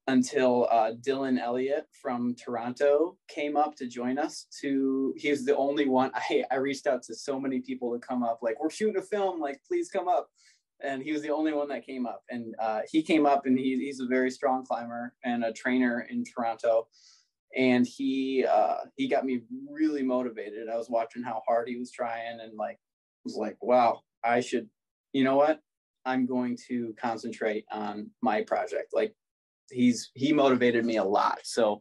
until uh, Dylan Elliott from Toronto came up to join us. To he was the only one. I I reached out to so many people to come up. Like we're shooting a film. Like please come up. And he was the only one that came up. And uh, he came up, and he, he's a very strong climber and a trainer in Toronto. And he uh, he got me really motivated. I was watching how hard he was trying, and like was like, wow, I should. You know what? I'm going to concentrate on my project. Like he's he motivated me a lot. So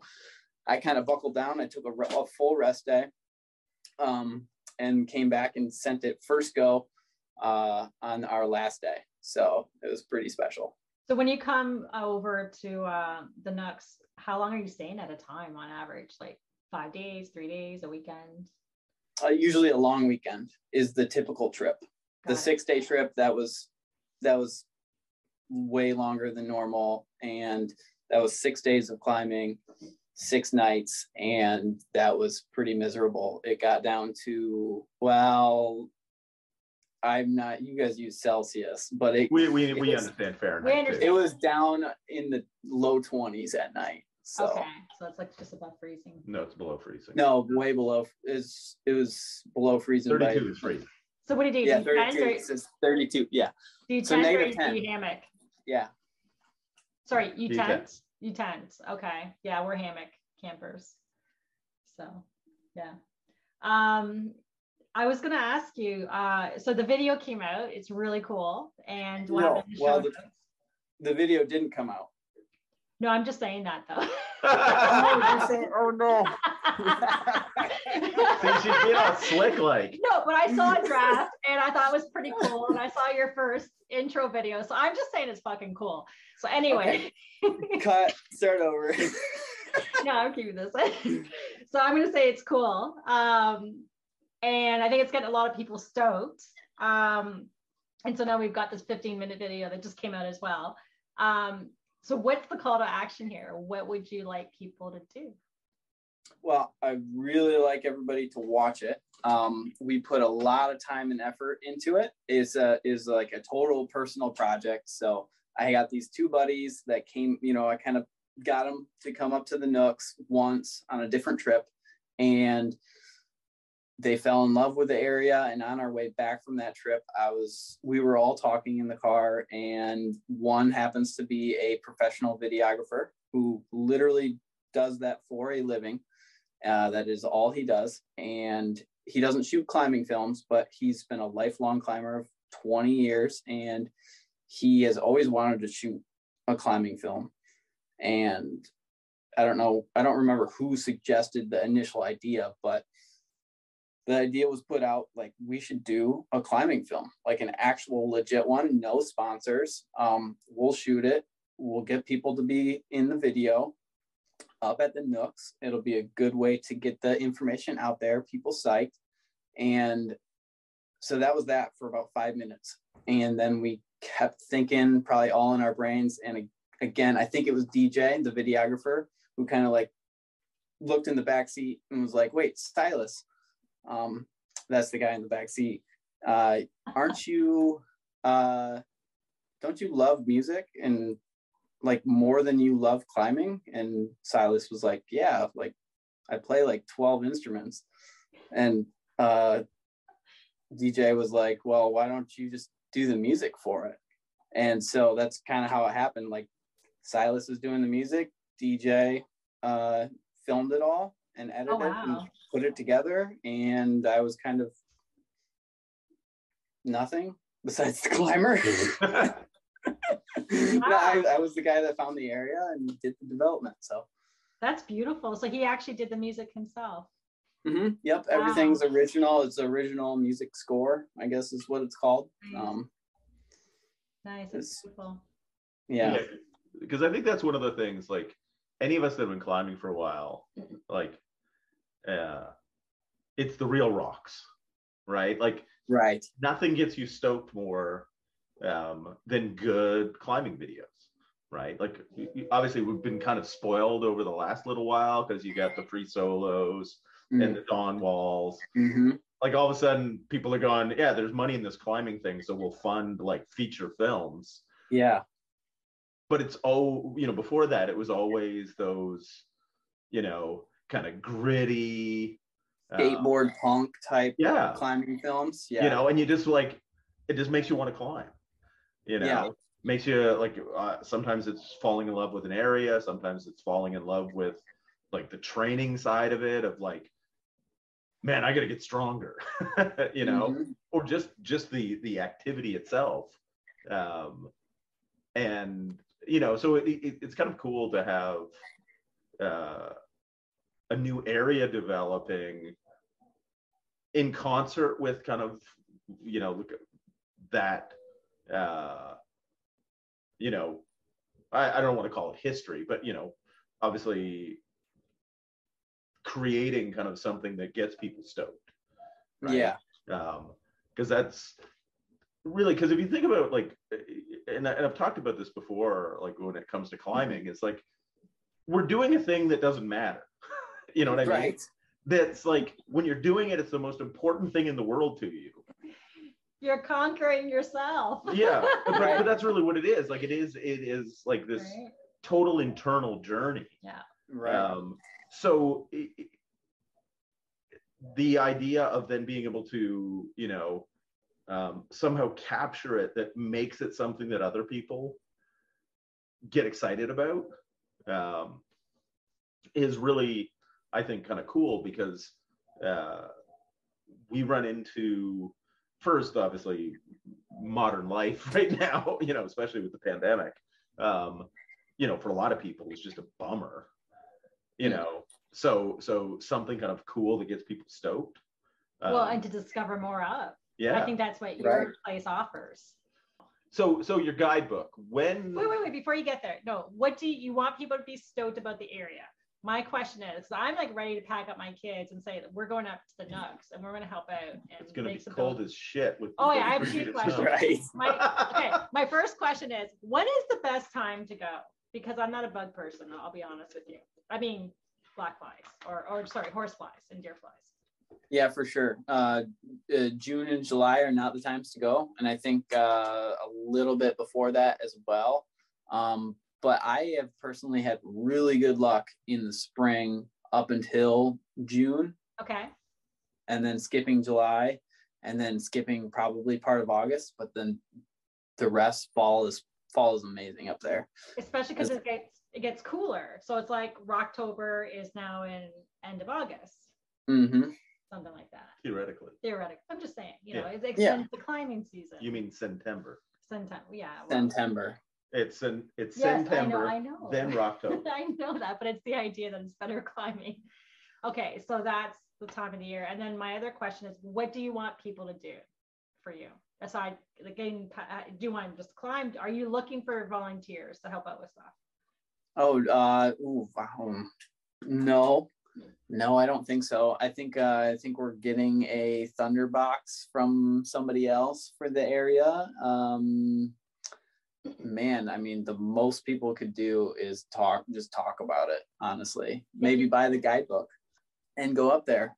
I kind of buckled down. I took a, a full rest day, um, and came back and sent it first go uh, on our last day. So it was pretty special. So when you come over to uh, the Nooks, how long are you staying at a time on average? Like five days, three days, a weekend? Uh, usually a long weekend is the typical trip. Got the six day trip that was that was way longer than normal and that was six days of climbing six nights and that was pretty miserable it got down to well i'm not you guys use celsius but it we we, It we was- understand Fahrenheit. We understand. it was down in the low 20s at night so Okay, so it's like just above freezing. No, it's below freezing. no way below is it was below freezing by- 32 is freezing. So what do you do? yeah do 32 or, it says 32 yeah do you so tent or negative do 10. you hammock? yeah Sorry, you You tent? tent. You tent. Okay. Yeah, we're hammock campers. So yeah. Um I was gonna ask you, uh, so the video came out, it's really cool. And we'll No, it in well, the- the video didn't come out No, I'm just saying that though. oh no! See, she's being all slick like. No, but I saw a draft and I thought it was pretty cool. And I saw your first intro video. So I'm just saying it's fucking cool. So anyway, cut start over no, I'm keeping this. so I'm gonna say it's cool. Um, and I think it's getting a lot of people stoked. Um, and so now we've got this 15 minute video that just came out as well. Um, so what's the call to action here? What would you like people to do? Well i really like everybody to watch it. Um, we put a lot of time and effort into it. it is a, is like a total personal project. So i got these two buddies that came you know i kind of got them to come up to the nooks once on a different trip. And they fell in love with the area. And on our way back from that trip i was we were all talking in the car. And one happens to be a professional videographer who literally does that for a living uh, that is all he does. And he doesn't shoot climbing films but he's been a lifelong climber of 20 years. And he has always wanted to shoot a climbing film. And i don't know i don't remember who suggested the initial idea but the idea was put out like we should do a climbing film like an actual legit one no sponsors. Um, we'll shoot it. We'll get people to be in the video up at the nooks. It'll be a good way to get the information out there people psyched and so that was that for about five minutes. And then we kept thinking probably all in our brains. And again i think it was dj the videographer who kind of like looked in the back seat and was like wait Silas um, that's the guy in the back seat. Uh, aren't you? Uh, don't you love music? And like more than you love climbing? And Silas was like, Yeah, like I play like twelve instruments. And uh, DJ was like, Well, why don't you just do the music for it? And so that's kind of how it happened. Like Silas was doing the music, DJ uh, filmed it all and edited Oh, and put it together and i was kind of nothing besides the climber no, I, I was the guy that found the area and did the development. So, That's beautiful. So he actually did the music himself. Mhm. yep, everything's original. It's original music score, I guess is what it's called. Nice. Um, Nice. It's- That's beautiful. yeah. because I think that's one of the things. Like any of us that have been climbing for a while, like, uh, it's the real rocks, right? Like Right. nothing gets you stoked more um, than good climbing videos, right? Like obviously we've been kind of spoiled over the last little while because you got the free solos and the dawn walls. hmm Like all of a sudden people are going, yeah, there's money in this climbing thing, so we'll fund like feature films. Yeah. But it's all you know, before that it was always those, you know, kind of gritty uh, Skateboard punk type yeah, climbing films. Yeah. you know, and you just like it just makes you want to climb. You know, Yeah. makes you like uh, sometimes it's falling in love with an area, sometimes it's falling in love with like the training side of it of like man, I got to get stronger. you know, Mhm. or just just the the activity itself. Um and you know, so it, it, it's kind of cool to have uh a new area developing in concert with kind of you know look at that uh you know I, I don't want to call it history but you know obviously creating kind of something that gets people stoked right? Yeah. um because that's really because if you think about like and, I, and i've talked about this before like when it comes to climbing it's like we're doing a thing that doesn't matter you know what i mean Right. that's like when you're doing it it's the most important thing in the world to you You're conquering yourself. yeah but, Right. but that's really what it is like it is it is like this Right? total internal journey Yeah. Right. um, so i- i- the idea of then being able to, you know, um, somehow capture it that makes it something that other people get excited about um, is really, I think, kind of cool because uh, we run into first, obviously, modern life right now, you know, especially with the pandemic. Um, you know, for a lot of people, it's just a bummer you know so so something kind of cool that gets people stoked well, Um, and to discover more of. yeah I think that's what your Right. place offers. so so your guidebook when Wait, wait, wait. Before you get there, no. What do you, you want people to be stoked about the area? My question is, I'm like ready to pack up my kids and say that we're going up to the nooks and we're going to help out and it's gonna be some cold buildings. as shit with Oh, yeah, I have two questions. right. My okay. My first question is, when is the best time to go? Because I'm not a bug person. I'll be honest with you. I mean, black flies or or sorry, horse flies and deer flies. Yeah, for sure. Uh, uh, June and July are not the times to go, and I think uh, a little bit before that as well. Um, but I have personally had really good luck in the spring up until June, Okay. and then skipping July, and then skipping probably part of August. But then the rest fall is fall is amazing up there. Especially because it gets it gets cooler. So it's like Rocktober is now in end of August, hmm something like that. theoretically Theoretically, I'm just saying, you know, Yeah. it extends the climbing season. you mean september September? Yeah. well, September. It's an it's Yes, september I know. I know. then rocktober I know that, but it's the idea that it's better climbing. Okay, so that's the time of the year. And then my other question is, what do you want people to do for you? Aside, like getting, uh, do you want them just climb? Are you looking for volunteers to help out with stuff? Oh, uh, ooh, wow. No, no, I don't think so. I think uh, I think we're getting a Thunderbox from somebody else for the area. Um, man, I mean, the most people could do is talk, just talk about it. Honestly, maybe buy the guidebook and go up there.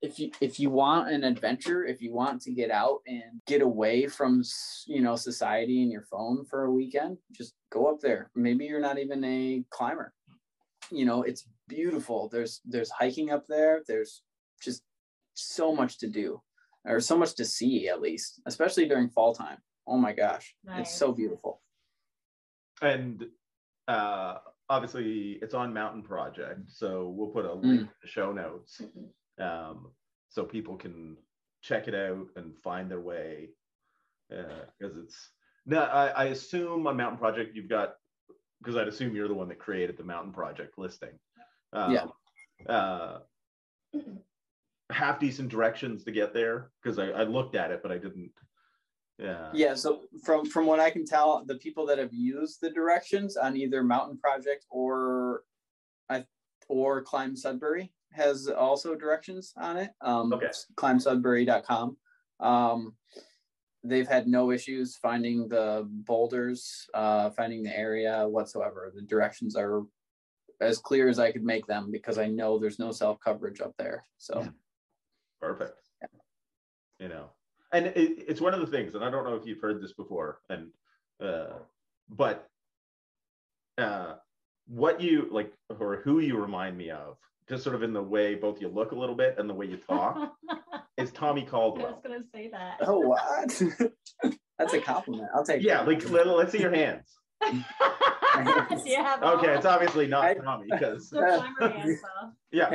If you if you want an adventure, if you want to get out and get away from you know society and your phone for a weekend, just go up there. Maybe you're not even a climber. You know, it's beautiful. There's there's hiking up there. There's just so much to do, or so much to see at least, especially during fall time. Oh my gosh, Nice. it's so beautiful. And uh obviously it's on mountain project so we'll put a link in the show notes um so people can check it out and find their way because it's No, I, I assume on Mountain Project you've got because I'd assume you're the one that created the Mountain Project listing. Um, Yeah. Uh, half decent directions to get there because I, I looked at it, but I didn't. Yeah. Yeah, so from from what I can tell, the people that have used the directions on either Mountain Project or I or Climb Sudbury has also directions on it. Um, Okay. ClimbSudbury.com. Um, they've had no issues finding the boulders, uh, finding the area whatsoever. The directions are as clear as I could make them because I know there's no self coverage up there. So Perfect. You know, and it, it's one of the things, and I don't know if you've heard this before, and uh, but uh, what you like or who you remind me of, just sort of in the way both you look a little bit and the way you talk, is Tommy Caldwell. I was gonna say that. oh what? That's a compliment. I'll take it. Yeah, it. like let, let's see your hands. yeah. Okay, it's obviously not Tommy because They're climber hands, though. yeah,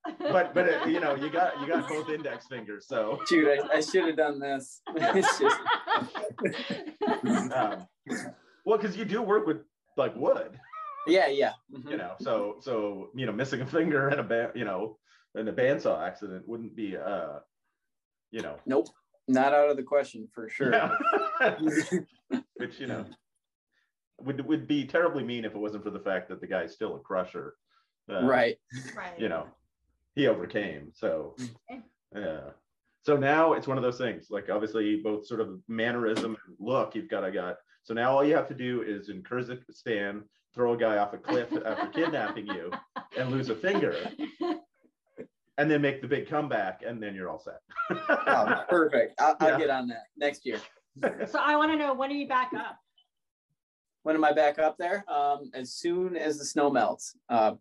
but but uh, you know you got you got both index fingers, so dude, I, I should have done this. It's just, um, well, because you do work with like wood. yeah, yeah. Mhm. you know so so you know missing a finger in a ba- you know in a bandsaw accident wouldn't be uh you know Nope, not out of the question for sure. yeah. which you know would would be terribly mean if it wasn't for the fact that the guy's still a crusher uh, right. right. you know he overcame so yeah so now it's one of those things like obviously both sort of mannerism and look you've got to got so now all you have to do is in Kyrgyzstan throw a guy off a cliff after kidnapping you and lose a finger and then make the big comeback and then you're all set Oh, perfect. I'll, Yeah. I'll get on that next year. So I want to know when are you back up? When am I back up there? Um, as soon as the snow melts. Uh,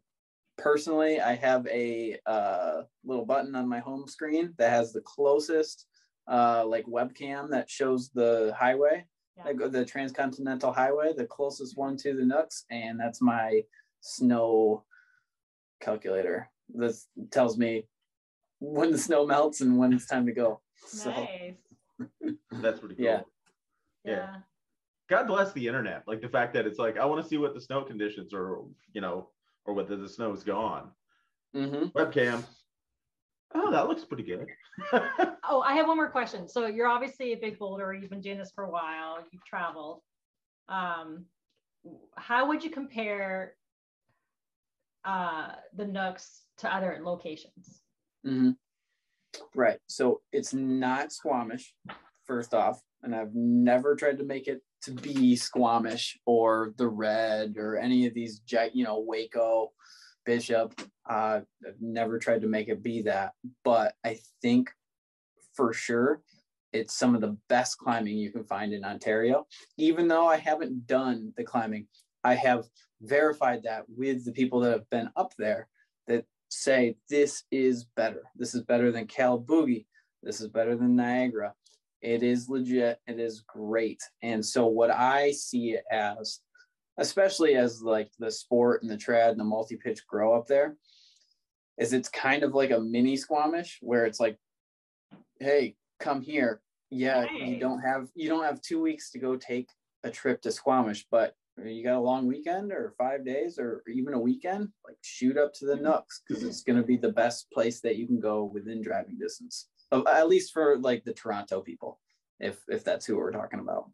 personally, I have a uh, little button on my home screen that has the closest uh, like webcam that shows the highway, Yeah. like the transcontinental highway, the closest one to the Nooks, and that's my snow calculator. This tells me when the snow melts and when it's time to go. So Nice. that's pretty cool Yeah. Yeah. Yeah. God bless the internet like the fact that it's like i want to see what the snow conditions are you know or whether the snow's gone mhm. webcam oh that looks pretty good Oh, I have one more question. So you're obviously a big boulder. You've been doing this for a while. You've traveled. Um, how would you compare uh, the Nooks to other locations? Mm-hmm. Right. So it's not Squamish, first off, and I've never tried to make it to be Squamish or the Red or any of these, you know, Hueco, Bishop. Uh, I've never tried to make it be that, but I think for sure it's some of the best climbing you can find in Ontario. Even though I haven't done the climbing, I have verified that with the people that have been up there that say this is better. This is better than Calabogie. This is better than Niagara. It is legit. It is great. And so what I see it as, especially as like the sport and the trad and the multi-pitch grow up there, is it's kind of like a mini Squamish where it's like, hey, come here. Yeah, you don't have you don't have two weeks to go take a trip to Squamish, but you got a long weekend or five days or even a weekend, like shoot up to the mm-hmm. Nooks because it's going to be the best place that you can go within driving distance, at least for like the Toronto people, if if that's who we're talking about.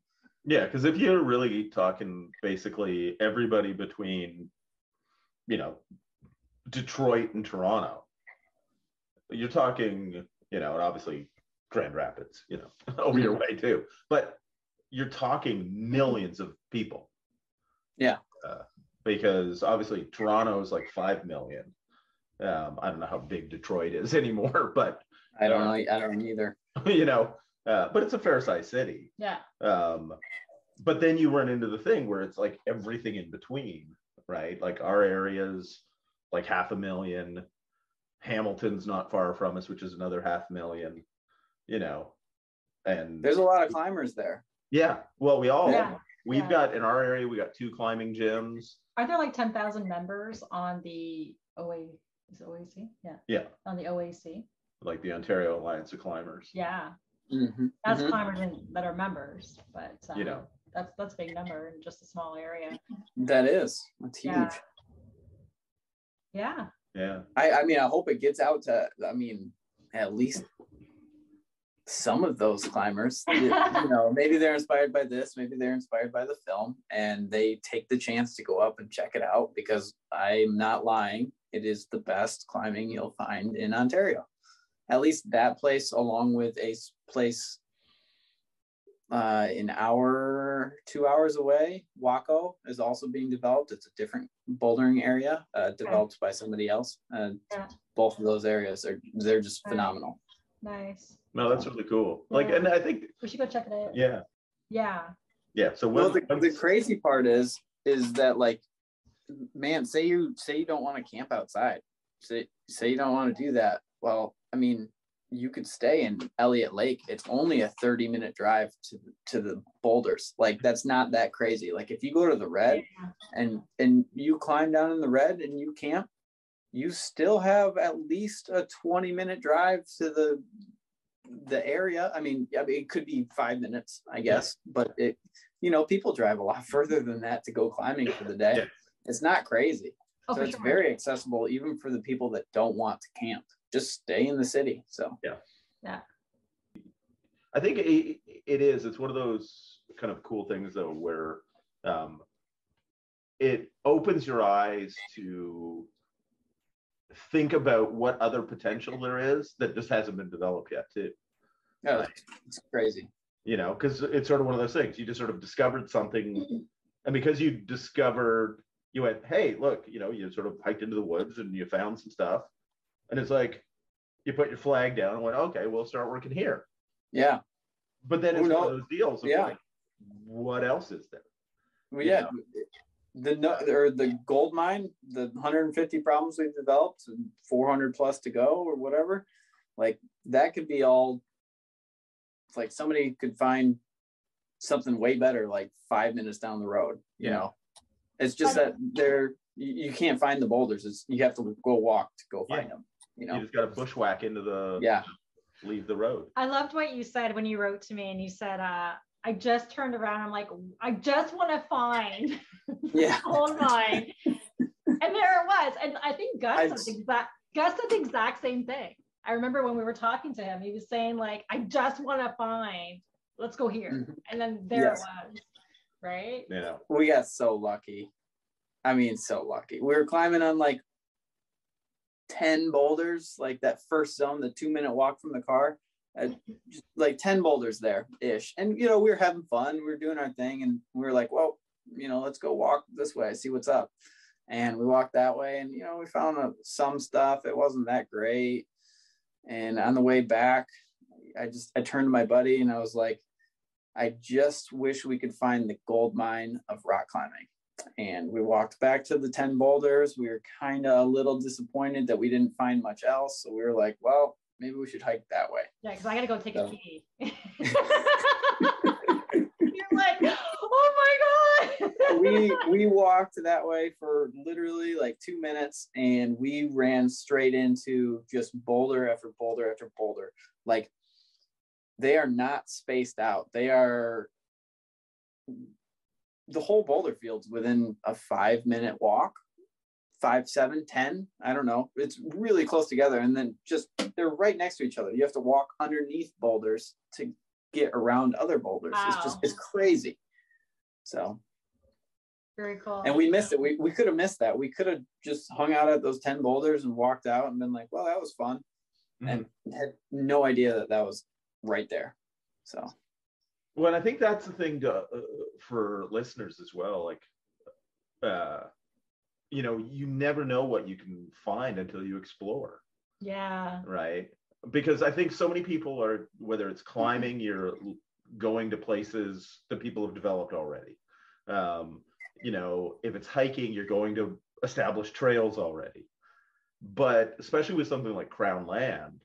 Yeah, because if you're really talking basically everybody between, you know, Detroit and Toronto, you're talking, you know, and obviously Grand Rapids, you know, over your way too. But you're talking millions of people. Yeah. Uh, because obviously Toronto is like 5 million. Um, I don't know how big Detroit is anymore, but, I don't know. I don't either. you know, uh, but it's a fair sized city. Yeah. Um, but then you run into the thing where it's like everything in between, right? Like our areas, like half a million. Hamilton's not far from us, which is another half million, you know. And There's a lot of climbers there. yeah, well, we all Yeah. we've yeah. got in our area, we got two climbing gyms. Are there like 10,000 members on the OA? Is it OAC? Yeah. Yeah, On the OAC. Like the Ontario Alliance of Climbers. Yeah. Mhm, That's mhm. climbers in, that are members, but um, You know, That's that's a big number in just a small area. That is. That's huge. Yeah. Yeah. Yeah. I, I mean, I hope it gets out to, I mean, at least some of those climbers. you, you know, maybe they're inspired by this, maybe they're inspired by the film, and they take the chance to go up and check it out because I'm not lying. It is the best climbing you'll find in Ontario. At least that place, along with a place uh, an hour, two hours away, Waco is also being developed. It's a different bouldering area uh, developed by somebody else. And Yeah. both of those areas are they're just Right. phenomenal. Nice. No, that's really cool. Like, Yeah. and I think, We should go check it out. yeah, Yeah. yeah. So Well, the, the crazy part is is that like, man, say you say you don't want to camp outside. Say say you don't want to do that. Well, I mean, you could stay in Elliot Lake. It's only a 30 minute drive to to the boulders. Like that's not that crazy. Like if you go to the red and and you climb down in the red and you camp, you still have at least a 20 minute drive to the the area. I mean, I mean, it could be five minutes, I guess, but it, you know, people drive a lot further than that to go climbing for the day. It's not crazy. Oh, so it's sure. very accessible even for the people that don't want to camp. Just stay in the city. So yeah, yeah. I think it, it is. It's one of those kind of cool things though, where um, it opens your eyes to think about what other potential there is that just hasn't been developed yet, too. yeah, it's, it's crazy. You know, because it's sort of one of those things. You just sort of discovered something, and because you discovered, you went, "Hey, look!" You know, you sort of hiked into the woods and you found some stuff, and it's like you put your flag down and went, "Okay, we'll start working here." Yeah. But then Who it's one of those deals. Of Yeah. like, what else is there? Well, You yeah. The no, or the gold mine, the 150 problems we've developed, and 400 plus to go, or whatever, like that could be all. It's like somebody could find something way better, like five minutes down the road. You Yeah. know, it's just that they're you, you can't find the boulders. It's you have to go walk to go find them. You You just got to bushwhack into the yeah, leave the road. I loved what you said when you wrote to me and you said, uh, I just turned around. I'm like, I just want to find yeah, gold mine. and there it was. And I think Gus I- said the exact Gus said the exact same thing. I remember when we were talking to him, he was saying, like, I just want to find, let's go here. Mhm. And then there Yes. it was. Right? Yeah. we got so lucky. I mean, so lucky. We were climbing on like 10 boulders, like that first zone, the two minute walk from the car, uh, like 10 boulders there ish. And, you know, we were having fun. We were doing our thing. And we were like, well, you know, let's go walk this way, see what's up. And we walked that way. And, you know, we found uh, some stuff. It wasn't that great. And on the way back, I just, I turned to my buddy and I was like, I just wish we could find the gold mine of rock climbing. And we walked back to the 10 boulders. We were kind of a little disappointed that we didn't find much else. So we were like, well, maybe we should hike that way. Yeah, because I gotta go take a pee. You're like, oh my god. we we walked that way for literally like two minutes and we ran straight into just boulder after boulder after boulder. Like they are not spaced out. They are the whole boulder field's within a five minute walk five seven ten i don't know. It's really close together. And then just they're right next to each other. You have to walk underneath boulders to get around other boulders. It's just it's crazy. So. Very cool. and we missed it. We, we could have missed that. We could have just hung out at those 10 boulders and walked out and been like well that was fun. Mm-hmm. And had no idea that that was right there. So Well, and I think that's the thing to, uh, for listeners as well. Like, uh, you know, you never know what you can find until you explore, yeah. right? Because I think so many people are, whether it's climbing, you're going to places that people have developed already. Um, you know, if it's hiking, you're going to established trails already. But especially with something like Crown Land,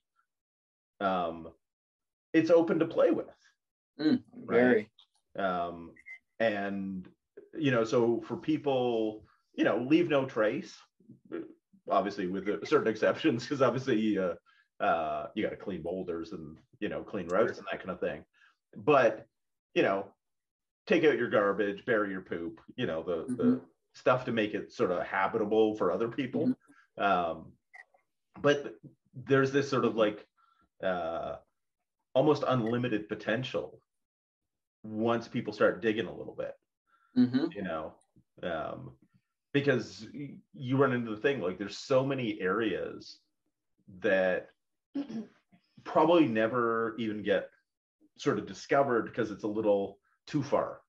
um, it's open to play with. Mm, very. Um, and you know so for people you know leave no trace obviously with certain exceptions because obviously uh, uh, you got to clean boulders and you know clean roads and that kind of thing. But you know take out your garbage, bury your poop, you know, the, the Mhm. stuff to make it sort of habitable for other people. Um, but there's this sort of like uh, almost unlimited potential once people start digging a little bit, hmm you know, um, because you run into the thing like there's so many areas that probably never even get sort of discovered because it's a little too far.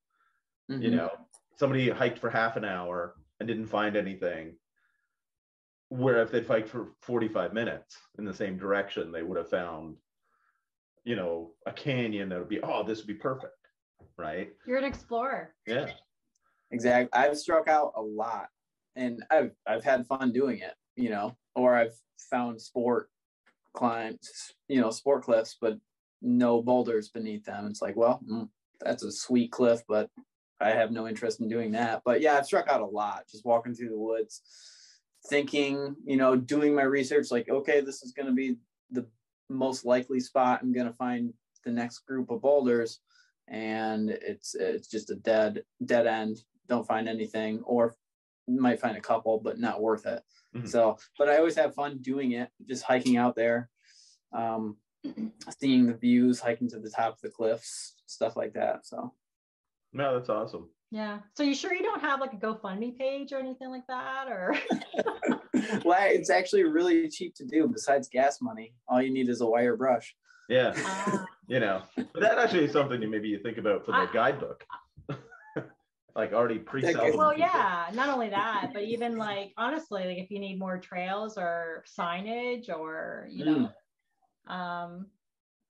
Mm-hmm. you know somebody hiked for half an hour and didn't find anything. Where if they'd hiked for 45 minutes in the same direction they would have found you know a canyon that would be oh this would be perfect right You're an explorer. yeah Exactly. I've struck out a lot and I've I've had fun doing it, you know, or I've found sport climbs, you know, sport cliffs, but no boulders beneath them. It's like, well, mm, that's a sweet cliff, but I have no interest in doing that. But yeah, I've struck out a lot just walking through the woods, thinking, you know, doing my research like, okay, this is going to be the most likely spot I'm going to find the next group of boulders and it's it's just a dead dead end. Don't find anything or might find a couple but not worth it. Mhm. so but i always have fun doing it just hiking out there um seeing the views hiking to the top of the cliffs stuff like that so. No that's awesome. Yeah. So you sure you don't have like a GoFundMe page or anything like that? Or? Well it's actually really cheap to do besides gas money. All you need is a wire brush. Yeah. Ah, you know but that actually is something you maybe you think about for the I- guidebook like already pre-sell Okay. them well, yeah. Not only that, but even like honestly, like if you need more trails or signage or you know, um,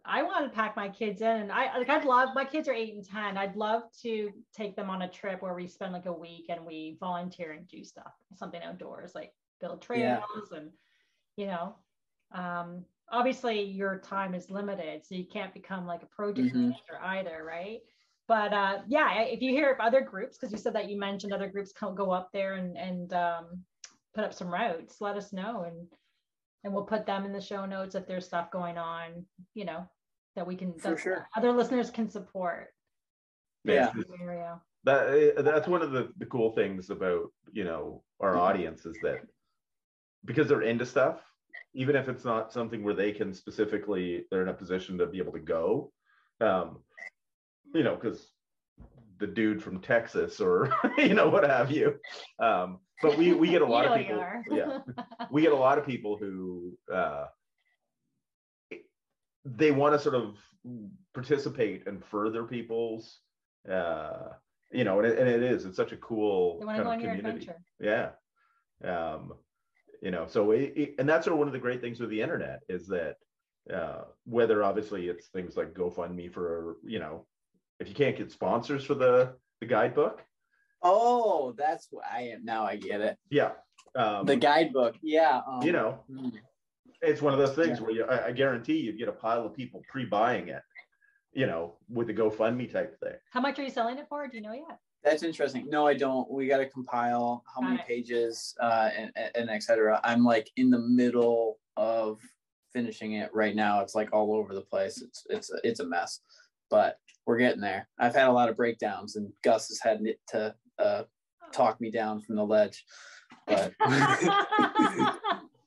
I want to pack my kids in, and I like I'd love my kids are eight and ten. I'd love to take them on a trip where we spend like a week and we volunteer and do stuff, something outdoors, like build Yeah. trails and you know, um, obviously your time is limited, so you can't become like a project Mhm. manager either, right? But uh, yeah, if you hear of other groups, because you said that you mentioned other groups can go up there and and um, put up some routes, let us know and and we'll put them in the show notes if there's stuff going on, you know, that we can For that sure. other listeners can support. Yeah. in area. that eh, that's one of the, the cool things about you know our audience is that because they're into stuff even if it's not something where they can specifically they're in a position to be able to go um you know because the dude from texas or you know what have you. Um but we we get a lot of people yeah. We get a lot of people who uh they want to sort of participate and further people's uh you know and it, and it is it's such a cool They want to kind go of on your community. adventure. yeah. Um you know so it, it- and that's sort of one of the great things with the internet is that uh whether obviously it's things like gofundme for you know if you can't get sponsors for the the guidebook oh that's what i am now i get it yeah um the guidebook yeah um, you know mm. it's one of those things Yeah. where you, I, I guarantee you get a pile of people pre-buying it you know with the gofundme type thing How much are you selling it for? Do you know yet? That's interesting. No, I don't. We got to compile how many it. pages uh, and, and- and et cetera. I'm like in the middle of finishing it right now. It's like all over the place. It's it's it's a mess, but we're getting there. I've had a lot of breakdowns, and Gus has had it to uh, talk me down from the ledge. But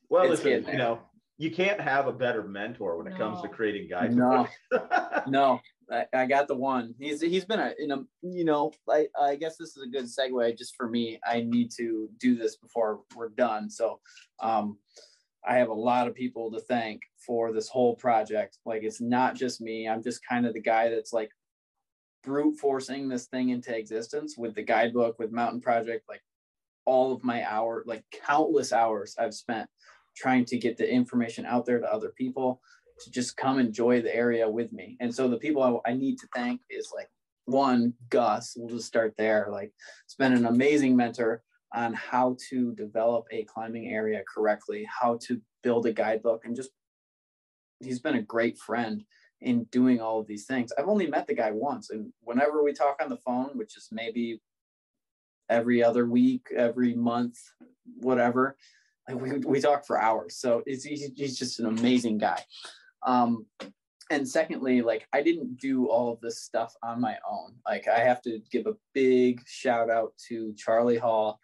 well It's listen getting you there. know you can't have a better mentor when it comes to creating guides No. no, I, I got the one. He's he's been a in a you know I I guess this is a good segue just for me. I need to do this before we're done. So, um, I have a lot of people to thank for this whole project. Like it's not just me. I'm just kind of the guy that's like brute forcing this thing into existence with the guidebook, with Mountain Project, like all of my hour, like countless hours I've spent trying to get the information out there to other people to just come enjoy the area with me. And so the people I, I need to thank is like one, Gus, we'll just start there. Like it's been an amazing mentor on how to develop a climbing area correctly, how to build a guidebook, and just he's been a great friend in doing all of these things. I've only met the guy once, and whenever we talk on the phone, which is maybe every other week, every month, whatever, we, we for hours. So he's, he's just an amazing guy. Um, and secondly, like I didn't do all of this stuff on my own. Like I have to give a big shout out to Charlie Hall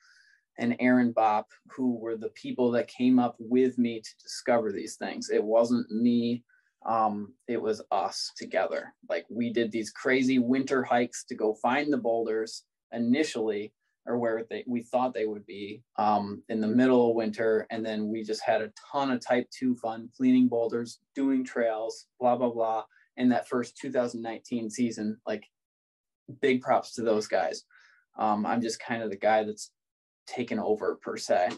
and Aaron Bopp, who were the people that came up with me to discover these things. It wasn't me. Um, it was us together. Like we did these crazy winter hikes to go find the boulders initially, or where they, we thought they would be um, in the middle of winter. And then we just had a ton of type two fun, cleaning boulders, doing trails, blah, blah, blah. In that first 2019 season, like big props to those guys. Um, I'm just kind of the guy that's taken over per se.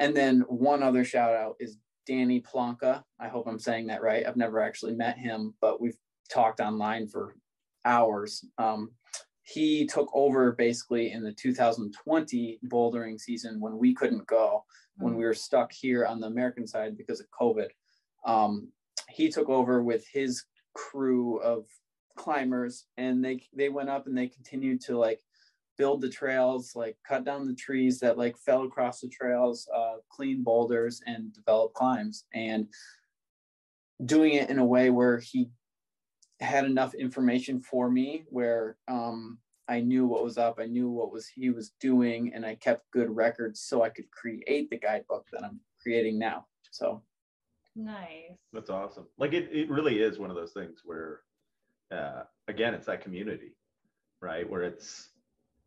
And then one other shout out is Danny Plonka. I hope I'm saying that right. I've never actually met him, but we've talked online for hours. Um, he took over basically in the 2020 bouldering season when we couldn't go, when we were stuck here on the American side because of COVID. Um, he took over with his crew of climbers and they they went up and they continued to like build the trails like cut down the trees that like fell across the trails uh, clean boulders and develop climbs and doing it in a way where he had enough information for me where um, I knew what was up, I knew what was he was doing, and I kept good records so I could create the guidebook that I'm creating now. So Nice. That's awesome. Like it, it really is one of those things where, uh, again, it's that community, right? Where it's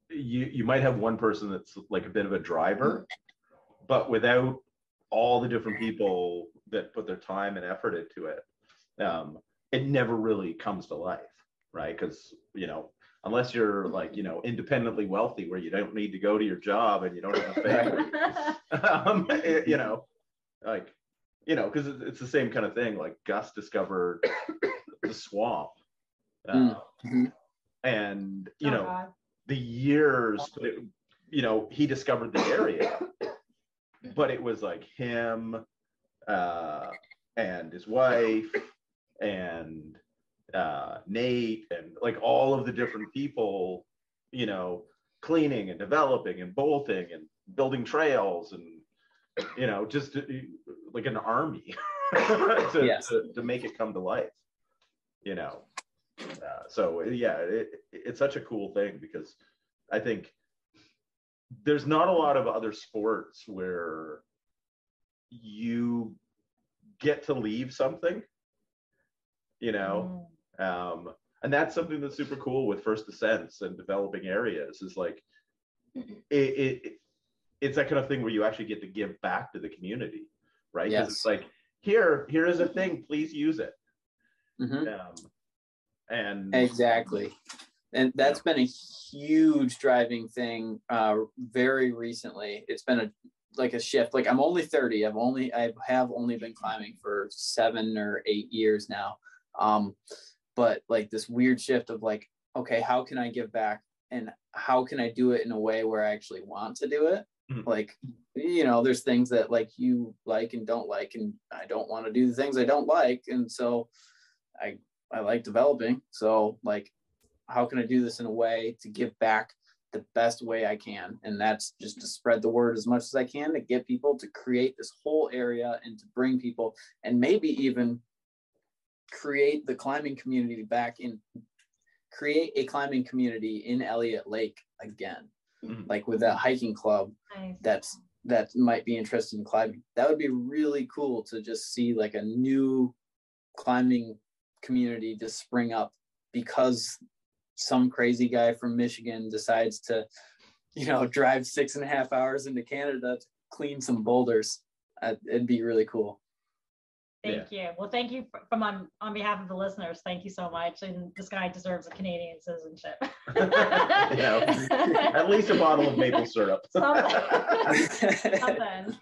you you might have one person that's like a bit of a driver, but without all the different people that put their time and effort into it, um, it never really comes to life, right? Because you know, unless you're like you know independently wealthy, where you don't need to go to your job and you don't have a family, um, it- you know, like you know, because it's the same kind of thing. Like Gus discovered the swamp, uh, Mm. Mhm. and you Oh, know God. the years. that- You know, he discovered the area, but it was like him uh, and his wife and uh, Nate and like all of the different people. You know, cleaning and developing and bolting and building trails and you know just uh, like an army to, Yes. to, to make it come to life you know uh, so yeah it, it's such a cool thing because i think there's not a lot of other sports where you get to leave something you know Mm. um, and that's something that's super cool with first ascents and developing areas is like it, it it's that kind of thing where you actually get to give back to the community right because it's like here here is a thing please use it Mhm. um, and Exactly. And that's been a huge driving thing uh, very recently. It's been a like a shift. Like I'm only 30. I've only I have only been climbing for seven or eight years now. Um, but like this weird shift of like, okay, how can I give back and how can I do it in a way where I actually want to do it? Mhm. Like, you know, there's things that like you like and don't like, and I don't want to do the things I don't like. And so I I like developing. So like how can I do this in a way to give back the best way I can? And that's just to spread the word as much as I can to get people to create this whole area and to bring people and maybe even create the climbing community back in create a climbing community in Elliot Lake again. Mhm. Like with that hiking club Nice. that's that might be interested in climbing. That would be really cool to just see like a new climbing community just spring up because some crazy guy from Michigan decides to, you know, drive six and a half hours into Canada to clean some boulders. Uh, it'd be really cool. Thank you. Well, thank you f- from on, on behalf of the listeners. Thank you so much. And this guy deserves a Canadian citizenship. Yeah. at least a bottle of maple syrup Something. Something.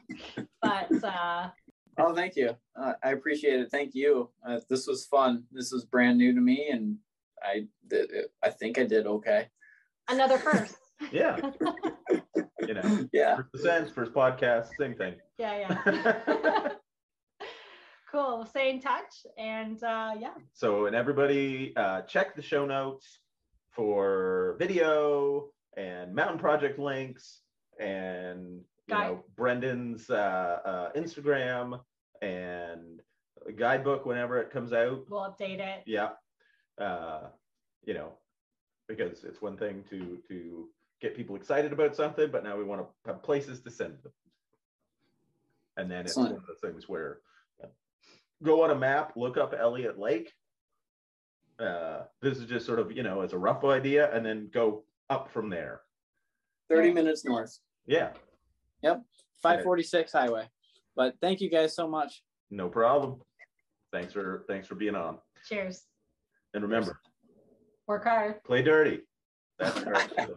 But uh, oh, thank you. Uh, I appreciate it. Thank you. Uh, this was fun. This was brand new to me, and I did. I think I did okay. another first. yeah you know Yeah. first descents first podcast same thing Yeah, yeah. Cool. Stay in touch. And uh, yeah. So, and everybody, uh, check the show notes for video and Mountain Project links and you Got know Brendan's uh, uh, Instagram and guidebook whenever it comes out. We'll update it. Yeah. Uh, you know, because it's one thing to to get people excited about something, but now we want to have places to send them. And then it's one of the things where go on a map, look up Elliot Lake. Uh, this is just sort of you know as a rough idea, and then go up from there. 30 Right. minutes north, Yeah, Yep. 546 highway. But thank you guys so much. no problem. Thanks for thanks for being on. Cheers. And remember, Work hard. play dirty. That's right.